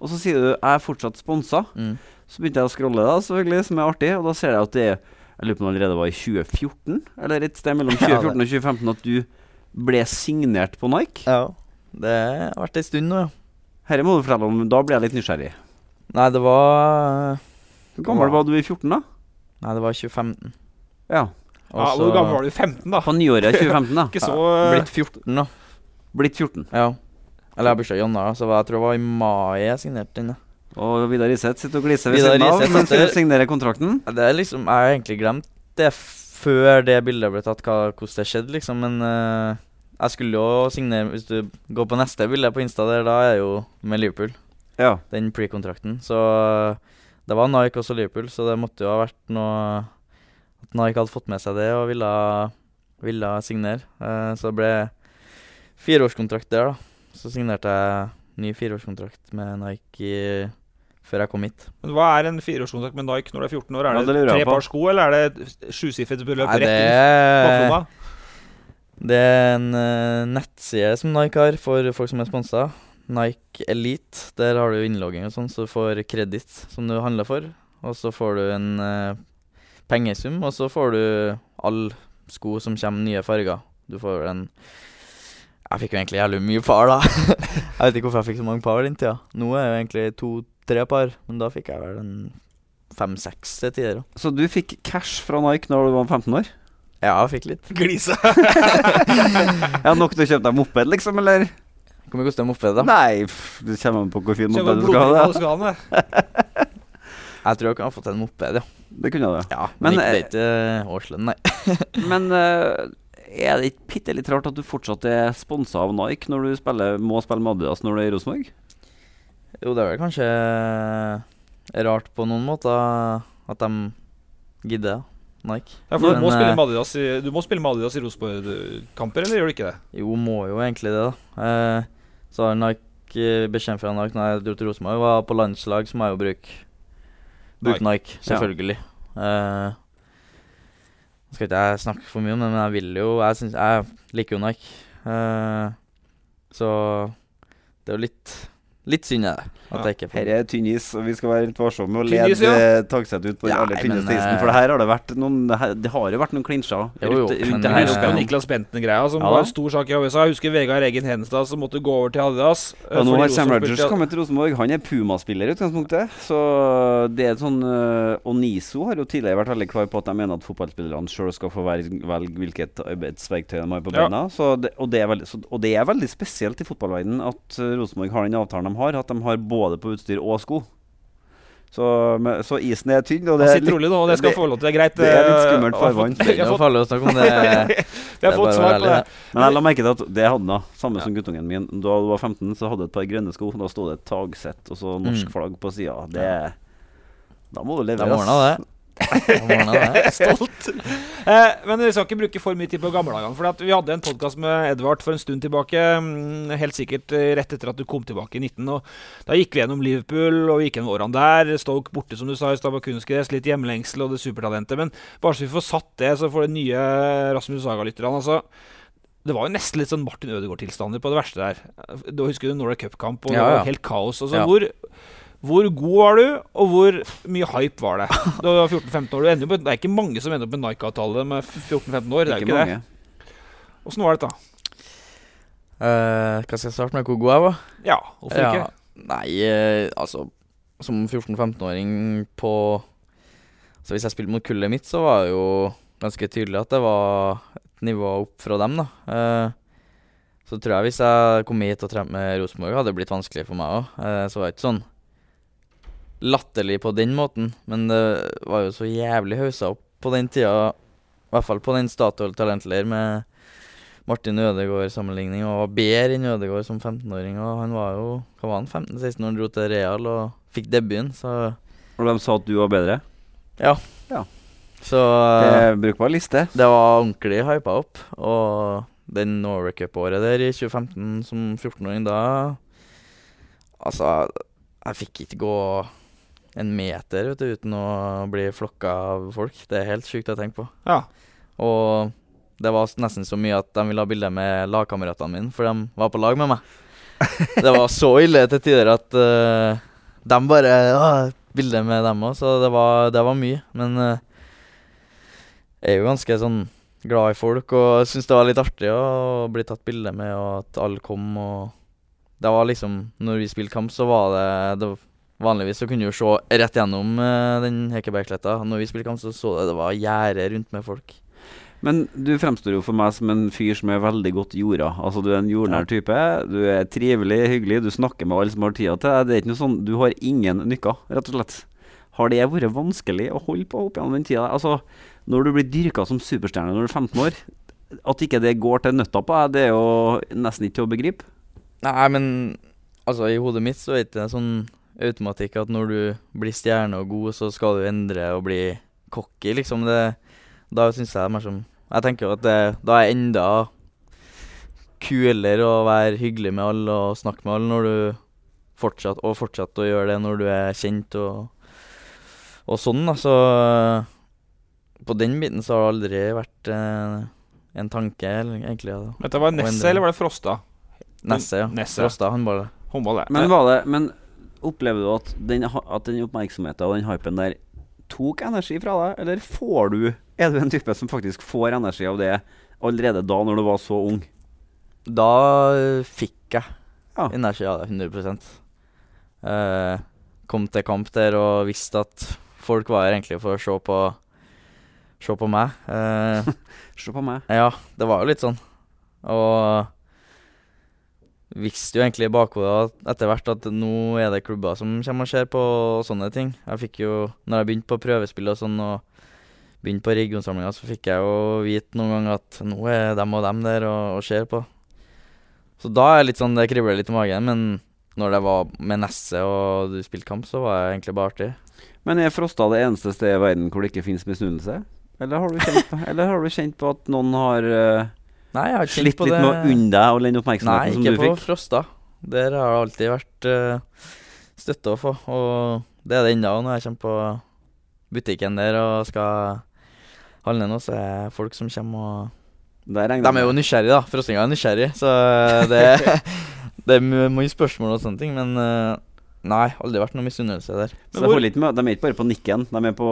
og så sier du 'jeg er fortsatt sponsa'. Mm. Så begynte jeg å scrolle, da, selvfølgelig, som er artig, og da ser jeg at det er Jeg lurer på om det allerede var i 2014, eller et sted mellom Ja, 2014 og 2015, at du ble signert på Nike. Ja. Det har vært ei stund nå, ja. Dette må du fortelle om, da ble jeg litt nysgjerrig. Nei, det var Hvor gammel var du i 14, da? Nei, det var 2015. Ja. Ja, hvor gammel var du? i 15, da? På nyåret 2015, da. Ikke så Blitt 14, da. Blitt 14. Ja. Eller jeg har bursdag i januar, så jeg tror det var i mai jeg signerte den. Og Vidar Iseth sitter og gliser ved siden av mens du signerer kontrakten. Det er liksom, Jeg har egentlig glemt det før det bildet ble tatt, hva, hvordan det skjedde, liksom. Men uh, jeg skulle jo signere Hvis du går på neste bilde på Insta der, da er jeg jo med Liverpool. Ja. Den pre-kontrakten. Så eh, det var Nike også Liverpool, så det måtte jo ha vært noe At Nike hadde fått med seg det og ville, ville signere. Uh, så det ble fireårskontrakt der, da. Så signerte jeg ny fireårskontrakt med Nike før jeg kom hit. Men Hva er en fireårskontrakt med Nike når du er 14 år? Er Ja, det, det lurer jeg tre på. par sko, eller er det et sjusifret beløp rett det inn i baklomma? det er en uh, nettside som Nike har for folk som er sponsa. Nike Elite. Der har du innlogging og sånn, så du får kreditt som du handler for. Og så får du en uh, pengesum, og så får du alle sko som kommer nye farger. Du får en Jeg fikk jo egentlig jævlig mye par, da. jeg vet ikke hvorfor jeg fikk så mange par den tida. Nå er det jo egentlig to-tre par, men da fikk jeg vel en fem-seks til tider. da. Så du fikk cash fra Nike når du var 15 år? Ja, jeg fikk litt. Glise. Ja, Nok til å kjøpe deg moped, liksom, eller? Hvor mye koster en moped, da? Nei, pff, det kommer an på hvor fin moped du skal ha. det. Jeg tror jeg kunne ha fått en moped, ja. Det kunne jeg, Ja, Men, Men ikke, det eh, er ikke eh, årslønn, nei. Men eh, er det ikke bitte litt rart at du fortsatt er sponsa av Nike når du spiller, må spille med Adidas når du er i Rosenborg? Jo, det er vel kanskje rart på noen måter at de gidder, Nike. Ja, for du Men, må spille eh, med Adidas i, du må spille med Adidas i Rosenborg-kamper, eller gjør du ikke det? Jo, må jo egentlig det, da. Eh, så har Nike beskjed fra Nike når jeg dro til Rosenborg, var på landslag, så må jeg jo bruke Bruke Nike, selvfølgelig. Eh, Nå skal ikke jeg snakke for mye om det, men jeg vil jo Jeg, synes, jeg liker jo Nike. Uh, så det er jo litt Litt synd er det. At jeg ikke får Her er tynn is, og vi skal være litt varsomme med å Tynn is, lede ja. ja. Ut på den Ja, aller tynneste isen. eh, For det her har det vært noen Det, her, det har jo vært noen klinsjer Jo, jo, rundt, rundt men, det her. eh, husker jo. Niklas Benten-greia, som Ja var en stor sak i USA. Jeg husker Vegard Egen Henstad som måtte gå over til Adidas. Ja, Og nå har Sam Rogers kommet til Rosenborg. Han er Puma-spiller i utgangspunktet. Så det er sånn uh, Og NISO har jo tidligere vært veldig klar på at de mener at fotballspillerne sjøl skal få velge, hvilket arbeidsverktøy de har på beina. Så det, og, det er veldig, så, og det er veldig spesielt i fotballverdenen at Rosenborg har den avtalen de har, at de har både på utstyr og sko. Så, men, så isen er tynn, og det er sitter rolig nå, og det skal det- få lov til. Det er greit. det er litt skummelt farvann. Det er farlig å snakke om det. jeg har fått bare å svar være på ærlig, det. Men jeg la merke til at det da. Samme som guttungen min. Da du var 15, så hadde du et par grønne sko. Da sto det et tagsett og så norsk Mm. flagg på sida. Da må du De levere. De ordna det. Stolt. Eh, men vi skal ikke bruke for mye tid på gamledagene. For at vi hadde en podkast med Edvard for en stund tilbake. mm, Helt sikkert eh, rett etter at du kom tilbake i 19. Og da gikk vi gjennom Liverpool, og vi gikk gjennom årene der. Stoke borte, som du sa, i stad. Litt hjemlengsel og det supertalentet. Men bare så vi får satt det, så får det nye Rasmus Saga-lytterne. Altså, det var jo nesten litt sånn Martin Ødegaard-tilstander på det verste der. Da husker du Norway Cup-kamp, og det Ja, var helt kaos. Altså, Ja. hvor, hvor god var du, og hvor mye hype var det? Da du var 14-15 år. Du ender på, det er ikke mange som ender opp med Nike-avtale med 14-15 år. Det er Ikke ikke det. mange. Åssen var dette? Uh, hva skal jeg starte med? Hvor god jeg var? Ja, hvorfor ikke? Nei, uh, altså Som 14-15-åring på Så Hvis jeg spilte mot kullet mitt, så var det jo ganske tydelig at det var et nivå opp fra dem, da. Uh, så tror jeg hvis jeg kom hit og trente med Rosenborg, hadde det blitt vanskelig for meg òg. Eh, så var det ikke sånn latterlig på den måten, men det var jo så jævlig haussa opp på den tida. I hvert fall på den Statoil talentleir med Martin Ødegaard-sammenligning, og var bedre enn Ødegaard som 15-åring. Og han var jo hva var han, 15-16 når han dro til Real og fikk debuten, så Og de sa at du var bedre? Ja. Ja. Så Det brukbar liste. det var ordentlig hypa opp. Og den Norway Cup-året der i 2015 som 14-åring, da Altså, jeg fikk ikke gå en meter vet du, uten å bli flokka av folk. Det er helt sjukt å tenke på. Ja. Og det var nesten så mye at de ville ha bilde med lagkameratene mine, for de var på lag med meg. Det var så ille til tider at uh, de bare uh, bilde med dem òg, så det var, det var mye. Men uh, jeg er jo ganske sånn glad i folk og syns det var litt artig å bli tatt bilde med, og at alle kom og Det var liksom Når vi spilte kamp, så var det, det Vanligvis så kunne du se rett gjennom uh, den Hekebergsletta. Når vi spilte kamp, så så du det var gjerde rundt med folk. Men du fremstår jo for meg som en fyr som er veldig godt jorda. Altså Du er en jordnær type. Du er trivelig, hyggelig, du snakker med alle som har tida til deg. Det er ikke noe sånn Du har ingen nykker, rett og slett. Har det vært vanskelig å holde på opp gjennom den tida? Altså, når du blir dyrka som superstjerne når du er 15 år, at ikke det går til nøtta på deg, det er jo nesten ikke til å begripe. Nei, men altså, i hodet mitt så er det ikke sånn automatikk at når du blir stjerne og god, så skal du endre og bli cocky, liksom. Det, da syns jeg det er mer som Jeg tenker jo at det, da er enda kulere å være hyggelig med alle og snakke med alle når du fortsatt, og fortsatt å gjøre det når du er kjent og, og sånn, da. Så på den biten så har det aldri vært eh, en tanke, eller, egentlig. Da. Dette var Nesse, eller var det Frosta? Nesse, ja. Nesse. Frosta håndball. Håndball, det. Men, var det, men opplever du at den, at den oppmerksomheten og den hypen der tok energi fra deg, eller får du Er du en type som faktisk får energi av det allerede da, når du var så ung? Da eh, fikk jeg Ja. energi av det, 100 eh, Kom til kamp der og visste at folk var her egentlig for å se på Se på meg. Eh, Se på meg. ja, det var jo litt sånn. Og visste jo egentlig i bakhodet etter hvert at nå er det klubber som kommer og ser på og sånne ting. Jeg fikk jo, når jeg begynte på prøvespill og sånn, og begynte på regionsamlinga, så fikk jeg jo vite noen ganger at nå er dem og dem der og, og ser på. Så da er litt sånn, det kribler litt i magen, men når det var med Nesse og du spilte kamp, så var det egentlig bare artig. Men er Frosta det eneste stedet i verden hvor det ikke finnes misunnelse? Eller har du kjent på, har du kjent på at noen har eh, Nei, jeg har kjent slitt på litt det med å unne deg og den Nei, oppmerksomheten som ikke på? Frosta. Der har det alltid vært uh, støtte å få. Og det er det ennå når jeg kommer på butikken der og skal handle noe, så er det folk som kommer og De er jo nysgjerrige, da. Frostinga er nysgjerrig, så eh, det, det er mye spørsmål og sånne ting. Men eh, nei, aldri vært noe misunnelse der. Men hvor, de er ikke bare på nikken. De er på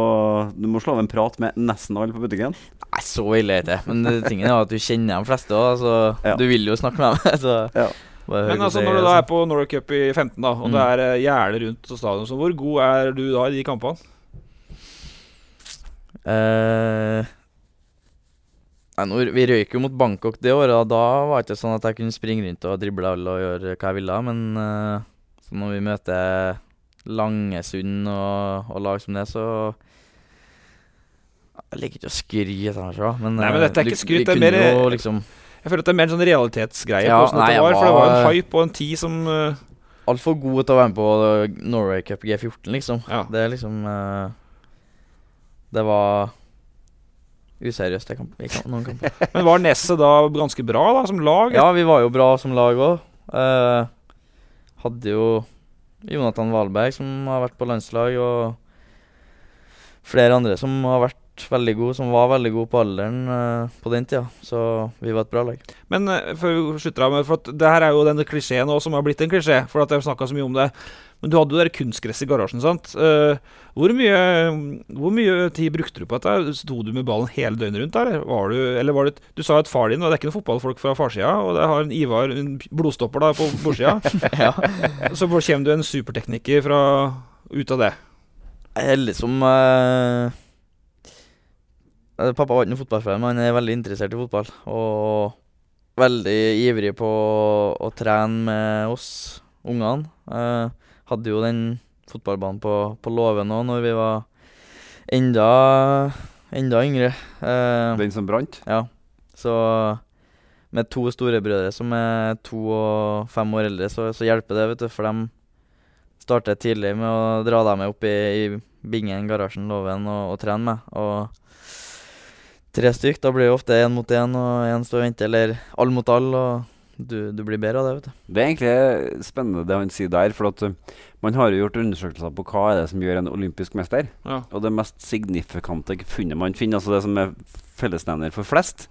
Du må slå av en prat med nesten alle på butikken. Nei, så ille er det ikke. Men det- tingen er at du kjenner de fleste òg, så Ja. du vil jo snakke med dem. Så Ja. Men altså, når du da er på Norway Cup i 15, da, og Mm. det er eh, gjerde rundt stadion, så hvor god er du da i de kampene? Eh, nei, nå, vi røyk jo mot Bangkok det året, og da var det ikke sånn at jeg kunne springe rundt og drible alle og gjøre hva jeg ville. Men eh, så når vi møter Langesund og, og lag som det, så Jeg liker ikke å skryte, kanskje, men, Nei, men eh, dette er ikke skryt, det er mer- jo liksom Jeg føler at det er mer en sånn realitetsgreie. Ja, nei, det var, var, For det var en hype og en tid som uh, altfor god til å være med på Norway Cup G14, liksom. Ja. Det er liksom uh, Det var useriøst i noen kamper. Men var Nesset da ganske bra da, som lag? Ja, vi var jo bra som lag òg. Hadde jo Jonathan Wahlberg, som har vært på landslag, og flere andre som har vært veldig gode, som var veldig gode på alderen uh, på den tida. Så vi var et bra lag. Men uh, før vi slutter av med For at det her er jo denne klisjeen nå som har blitt en klisjé, for at jeg har snakka så mye om det. Men du hadde jo der kunstgresset i garasjen, sant? Eh, hvor, mye, hvor mye tid brukte du på dette? Sto du med ballen hele døgnet rundt, der, var du Eller var det Du sa at far din, og det er ikke noen fotballfolk fra farsida, og det har en Ivar, en blodstopper, da, på bordsida. ja. Så kommer du en supertekniker fra ut av det? Jeg er heldig som eh, eh, Pappa var ikke noen fotballspiller, men han er veldig interessert i fotball. Og veldig ivrig på å trene med oss ungene. Eh, hadde jo den fotballbanen på, på Låven òg, når vi var enda, enda yngre. Eh, Den som brant? ja. Så med to storebrødre som er to og fem år eldre, så, så hjelper det, vet du. For de starter tidlig med å dra deg med opp i, i bingen, garasjen, låven og, og trene med. Og tre stykk, da blir det ofte én mot én, og én står og venter, eller all mot all. Og du, du blir bedre av det, vet du. Det er egentlig spennende det han sier der. For at uh, man har jo gjort undersøkelser på hva er det som gjør en olympisk mester. Ja. Og det mest signifikante funnet man finner, altså det som er fellesnevner for flest,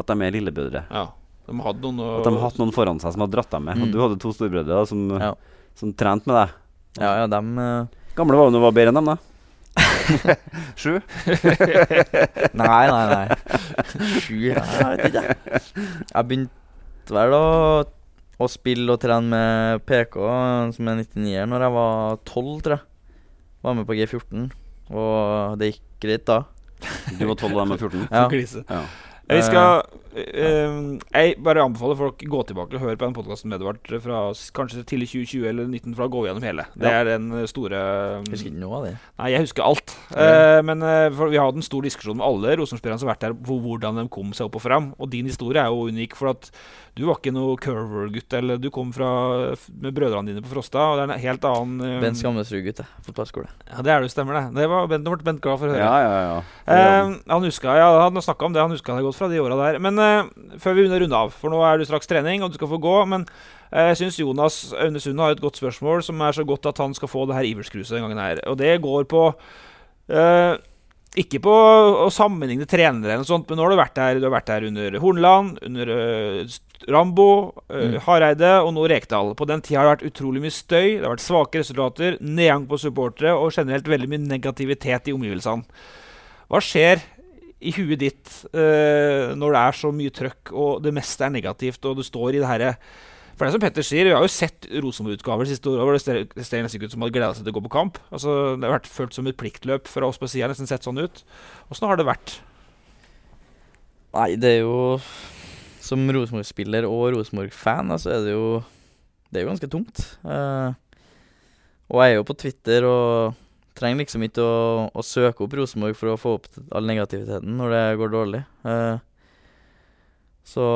at de er lillebrødre. ja. De hadde noen At de har hatt noen foran seg som har dratt dem med. Og Mm. du hadde to storebrødre som, Ja. som trente med deg. Ja, ja, dem uh... Gamle var jo noe bedre enn dem, da. Sju? Nei, nei, nei. Sju ja, Jeg vet ikke. Jeg begynte vel å, å spille og trene med PK som er 99-er når jeg var 12, tror jeg. Var med på G14, og det gikk greit da. Du var 12 og jeg var 14? Ja. Ja. Vi skal eh, Jeg bare anbefaler folk gå tilbake og høre på den podkasten med Edvard fra s- kanskje tidlig 2020 eller 19, for da går vi gjennom hele. Det er den eh, store Jeg husker ikke noe av det. Nei, jeg husker alt. Eh, men eh, vi har hatt en stor diskusjon med alle Rosenborg-spillerne som har vært der, på hvordan de kom seg opp og fram. Og din historie er jo unik, for at du var ikke noe curver-gutt. Eller du kom fra, med brødrene dine på Frosta, og det er en helt annen um, Bent Skammelsrud-gutt. Fotballskole. Ja, det er du, stemmer det. Det var Bent, det Bent glad for å høre. Ja, ja, ja. Eh, han huska ja, han snakka om det, han huska det godt fra de åra der. Men eh, før vi begynner å runde av, for nå er du straks trening, og du skal få gå. Men eh, jeg syns Jonas Aune Sunde har et godt spørsmål, som er så godt at han skal få det her Ivers-cruiset den gangen her. Og det går på eh, ikke på å sammenligne trenere, eller sånt, men nå har du vært her, du har vært her under Hornland, under uh, Rambo, uh, Mm. Hareide og nå Rekdal. På den tida har det vært utrolig mye støy, det har vært svake resultater, nedgang på supportere og generelt veldig mye negativitet i omgivelsene. Hva skjer i huet ditt uh, når det er så mye trøkk og det meste er negativt, og du står i det herre For det er som Petter sier, vi har jo sett Rosenborg-utgaver siste året hvor det ser nesten ut som de hadde gleda seg til å gå på kamp. Altså, Det har vært følt som et pliktløp fra oss på sida, nesten sett sånn ut. Åssen har det vært? Nei, det er jo Som Rosenborg-spiller og Rosenborg-fan, så er det jo Det er jo ganske tungt. Uh, og jeg er jo på Twitter og trenger liksom ikke å, å søke opp Rosenborg for å få opp all negativiteten når det går dårlig. Uh, så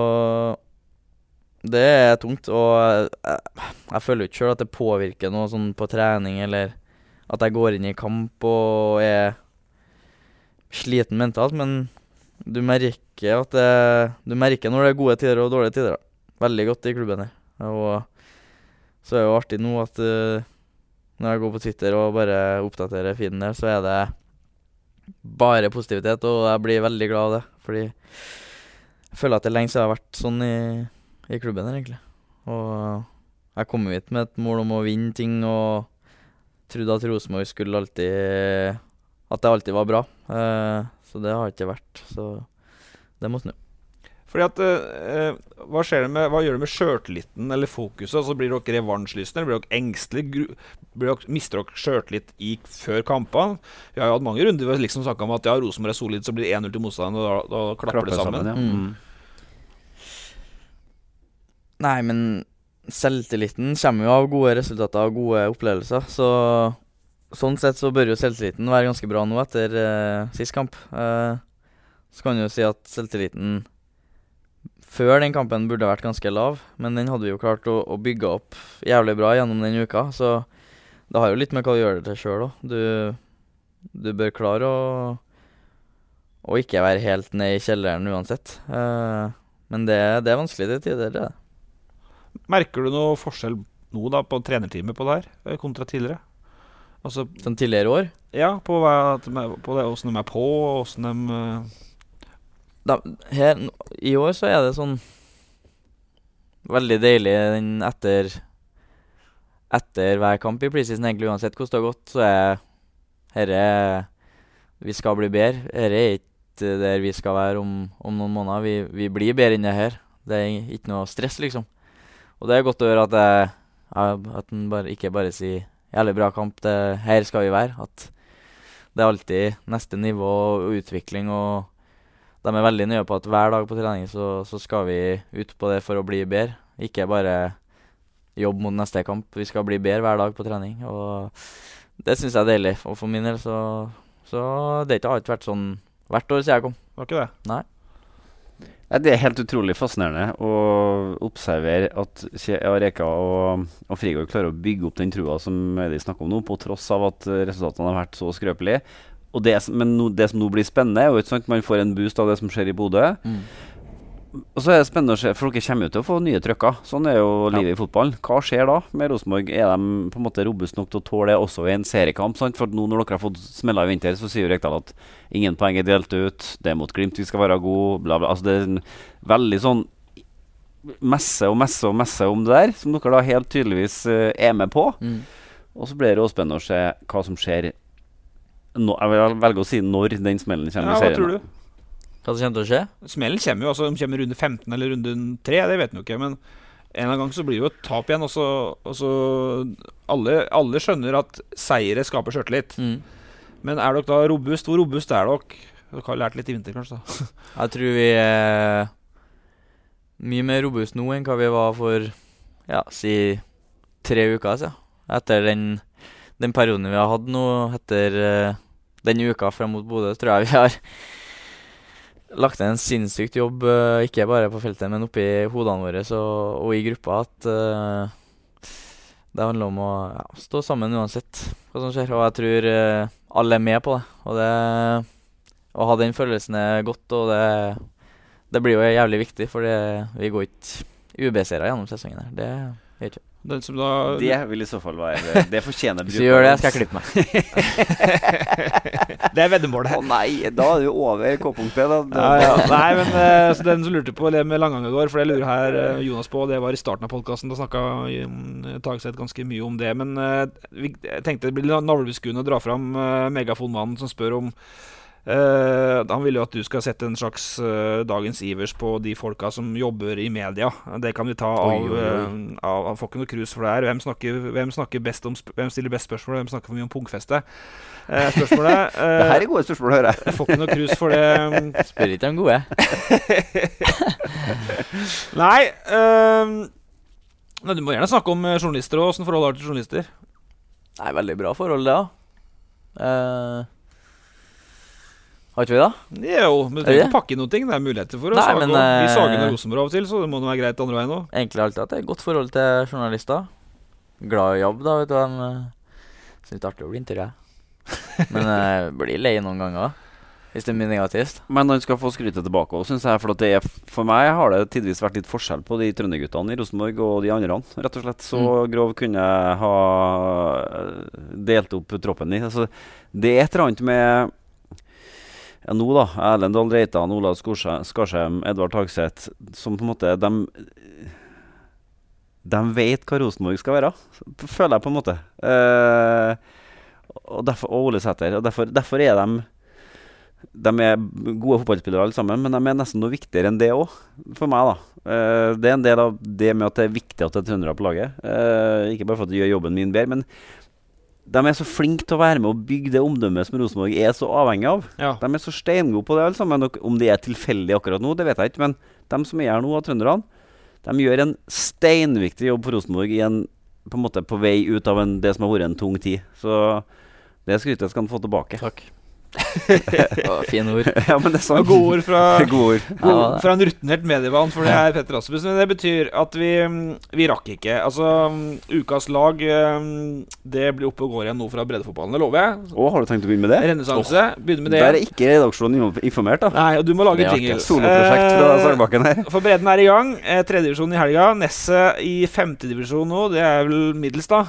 det er tungt, og jeg, jeg, føler jo ikke sjøl at det påvirker noe sånn på trening, eller at jeg går inn i kamp og er sliten mentalt, men du merker at det, du merker når det er gode tider og dårlige tider. Veldig godt i klubben her. Og så er det jo artig nå at eh, når jeg går på Twitter og bare oppdaterer feeden der, så er det bare positivitet, og jeg blir veldig glad av det. Fordi jeg føler at det er lenge siden jeg har vært sånn i, i klubben her, egentlig. Og jeg kom hit med et mål om å vinne ting, og trodde at Rosenborg skulle alltid At det alltid var bra. Uh, så det har ikke vært. Så det må snu. Fordi at eh, hva, skjer det med, hva gjør det med sjøltilliten eller fokuset? Altså Blir dere revansjelystne? Blir dere engstelige? Blir dere, mister dere sjøltillit før kampene? Vi har jo hatt mange runder hvor vi liksom snakka om at ja, Rosenborg er solid, så blir det 1-0 til motstanderen, og da, da klapper det sammen. ja. Mm. Mm. Nei, men selvtilliten kommer jo av gode resultater og gode opplevelser. Så sånn sett så bør jo selvtilliten være ganske bra nå etter eh, sist kamp. Eh, så kan du jo si at selvtilliten før den kampen burde vært ganske lav, men den hadde vi jo klart å, å bygge opp jævlig bra gjennom den uka. Så det har jo litt med hva du gjør det til sjøl òg. Du, du bør klare å, å ikke være helt ned i kjelleren uansett. Uh, men det, det er vanskelig til tider. det er. Merker du noe forskjell nå da på trenerteamet på det her, eh, kontra tidligere? Altså, Sånn tidligere år ja, på, på det, åssen de er på, åssen de eh, da, her, I år så er det sånn Veldig deilig den etter Etter hver kamp i preseason, egentlig uansett hvordan det har gått, så er herre Vi skal bli bedre. Herre er ikke der vi skal være om, om noen måneder. Vi, vi blir bedre enn det her. Det er ikke noe stress, liksom. Og det er godt å høre at jeg, at en ikke bare sier 'jævlig bra kamp', det, her skal vi være. At det er alltid neste nivå og utvikling, og de er veldig nøye på at hver dag på trening så, så skal vi ut på det for å bli bedre. Ikke bare jobbe mot neste kamp. Vi skal bli bedre hver dag på trening. Og det syns jeg er deilig. Og for min del så, så det har ikke vært sånn hvert år siden jeg kom. Var ikke det? Nei. Ja, det er helt utrolig fascinerende å observere at Reka og, og Frigård klarer å bygge opp den trua som de snakker om nå, på tross av at resultatene har vært så skrøpelige. Og det, men no, det som nå blir spennende, er jo ikke sant, man får en boost av det som skjer i Bodø. Mm. Og så er det spennende å se, for dere kommer jo til å få nye trøkker. Sånn er jo livet i fotballen. Hva skjer da med Rosenborg? Er de på en måte robuste nok til å tåle det også i en seriekamp? Sant? For nå når dere har fått smella i vinter, så sier jo Rekdal at ingen poeng er delt ut, det er mot Glimt vi skal være gode, bla, bla. Altså det er en veldig sånn messe og messe og messe om det der, som dere da helt tydeligvis eh, er med på. Mm. Og så blir det også spennende å se hva som skjer nå, Jeg vil velge å si når den smellen kommer Ja, i hva tror du? Hva som kommer til å skje? Smellen kommer jo. altså Om kommer runde 15 eller runde 3, det vet en jo ikke. Men en eller annen gang så blir det jo et tap igjen. Og så, og så alle, alle skjønner at seire skaper sjøltillit. Mm. Men er dere da robust? Hvor robust er dere? Dere har lært litt i vinter, kanskje? da Jeg tror vi er mye mer robust nå enn hva vi var for ja, si tre uker siden. Etter den, den perioden vi har hatt nå, etter eh, den uka frem mot Bodø, tror jeg vi har lagt ned en sinnssykt jobb, eh, ikke bare på feltet, men oppi hodene våre så, og i gruppa, at uh, det handler om å ja, stå sammen uansett hva som skjer. Og jeg tror uh, alle er med på det. Og det å ha den følelsen er godt, og det, det blir jo jævlig viktig, for vi går ikke ubeseira gjennom sesongen her. Det gjør ikke Den som da Det vil i så fall være Det fortjener Hvis du gjør det, skal jeg klippe meg. Det er veddemål, Å nei, da er du over K-punktet. Da. Ja, ja. Nei, men eh, så Den som lurte på det med Langang i går, for det lurer her eh, Jonas på, det var i starten av podkasten. Da snakka Tagseth ganske mye om det. Men eh, jeg tenkte det blir navlebeskuende å dra fram megafonmannen som spør om Han vil jo at du skal sette en slags eh, dagens ivers på de folka som jobber i media. Det kan vi ta av, eh, av Han får ikke noe krus for det her. Hvem, snakker, hvem, snakker best om, hvem stiller best spørsmål, hvem snakker for mye om pungfeste? Eh, spørsmålet Det her eh, er gode spørsmål, hører jeg. Jeg får ikke noe krus for det. Spør ikke om gode. Nei ehm, nei, Du må gjerne snakke om eh, journalister og åssen forholdet har til journalister. Nei, veldig bra forhold, det, da. Uh, har ikke vi det? Jo, men du Er trenger ikke pakke inn noen ting. Det er muligheter for å Nei, sage men, Vi eh, sager med Rosenborg av og til, så det må være greit andre veien òg. Egentlig alltid at det er et godt forhold til journalister. Glad i jobb, da, vet du. De uh, syns det er artig å bli intervjua. Men jeg blir lei noen ganger, da. Hvis det er mye negativt. Men han skal få skrytet tilbake òg, syns jeg. For, at det er, for meg har det tidvis vært litt forskjell på de trønderguttene i Rosenborg og de andre. Rett og slett Så grov kunne jeg ha eh, delt opp troppen i. Altså, det er et eller annet med ja, nå, da. Erlend Dahl Reitan, Olav Skarsheim, Edvard Hagseth. Som på en måte De, de vet hva Rosenborg skal være, føler jeg på en måte. Eh, og, derfor, og Ole Sæter. Og derfor, derfor er de de er gode fotballspillere alle sammen, men de er nesten noe viktigere enn det òg, for meg. da Eh, Det er en del av det med at det er viktig at det er trøndere på laget. Eh, ikke bare for at de gjør jobben min bedre, men de er så flinke til å være med og bygge det omdømmet som Rosenborg er så avhengig av. Ja. De er så steingode på det, alle sammen. Om det er tilfeldig akkurat nå, det vet jeg ikke, men de som er her nå, av trønderne, de gjør en steinviktig jobb for Rosenborg i en, på en måte på vei ut av en, det som har vært en tung tid. Så det skrytet skal han få tilbake. Takk. Fine ord. ja, men det er sant. Gode ord fra god ord. Ja, God, det fra en rutinert medievann, for det er Petter Rasmussen. Men det betyr at vi, vi rakk ikke. Altså, ukas lag mm, Det blir oppe og går igjen nå fra breddefotballen, det lover jeg. Å, har du tenkt å begynne med det? Renessanse. begynne med det. Der er ikke redaksjonen informert, da. Nei, og du må lage Det jingle. Soloprosjekt fra Eh, Sagbakken her. For bredden er i gang. Eh, Tredjedivisjon i helga. Nesset i femtedivisjon nå. Det er vel middels, da?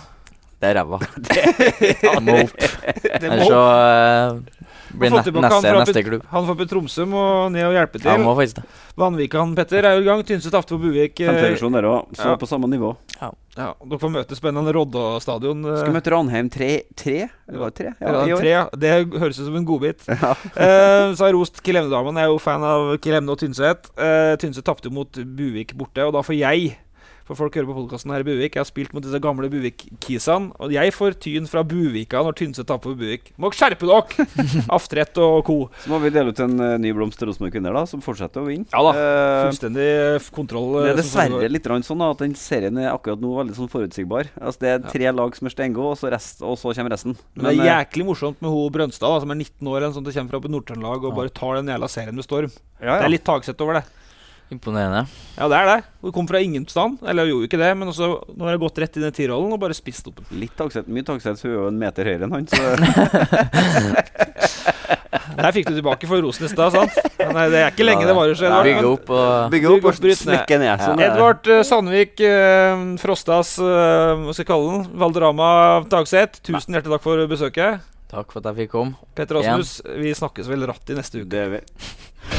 Det er ræva. Det må opp. Det Ellers så uh, blir tilbake neste neste klubb. Han fra Pet Tromsø må ned og hjelpe Ja, til. må faktisk det. Vanvikan Petter er jo i gang. Tynset, Aftvoll, Buvik. Femtevisjon der òg, så ja. på samme nivå. Ja, Dere får møte spennende Rodda stadion. eh, Skal møte Ranheim 3? tre? Det var det tre? Ja, Ja, 3 ja. Det høres ut som en godbit. Ja. Eh, så har jeg rost Kilemne-damene. Jeg er jo fan av Kilemne og Tynset. Uh, Tynset tapte jo mot Buvik borte, og da får jeg For folk hører på podkasten her i Buvik. Jeg har spilt mot disse gamle Buvik-kisene. Og jeg får tyn fra Buvika når Tynset taper på Buvik. Må skjerpe dere! Aftrett og co. Så må vi dele ut en uh, ny blomst til Rosenborg Kvinner, da, som fortsetter å vinne. Ja da. Eh, Fullstendig f- kontroll. det eh, er dessverre litt sånn da, at den serien er akkurat nå veldig sånn forutsigbar. Altså Det er tre lag som er stengå, og, så og så kommer resten. Men det eh, er jæklig morsomt med hun Brønstad, da, som er 19 år, en sånn som kommer fra i Nord-Trøndelag og bare tar den jævla serien med storm. ja, Det er litt taksett over det. Imponerende. Ja, det er det. Hun kom fra ingen stand. Eller hun gjorde jo ikke det, men også, nå har jeg gått rett inn i T-rollen og bare spist opp. Litt taksett, mye taksett, så hun er jo en meter høyere enn han. Så Der fikk du tilbake for rosen i stad, sant? Nei, det er ikke lenge det varer. så Bygge opp og bygge opp Bygge opp, og smekke ned. Sånn ja. Edvard eh, Sandvik, eh, Frostas eh, Hva skal jeg kalle den? Valderama Tagseth. Tusen hjertelig takk for besøket. Takk for at jeg fikk komme. Petter Rasmus, vi snakkes vel ratt i neste uke. Det er vi.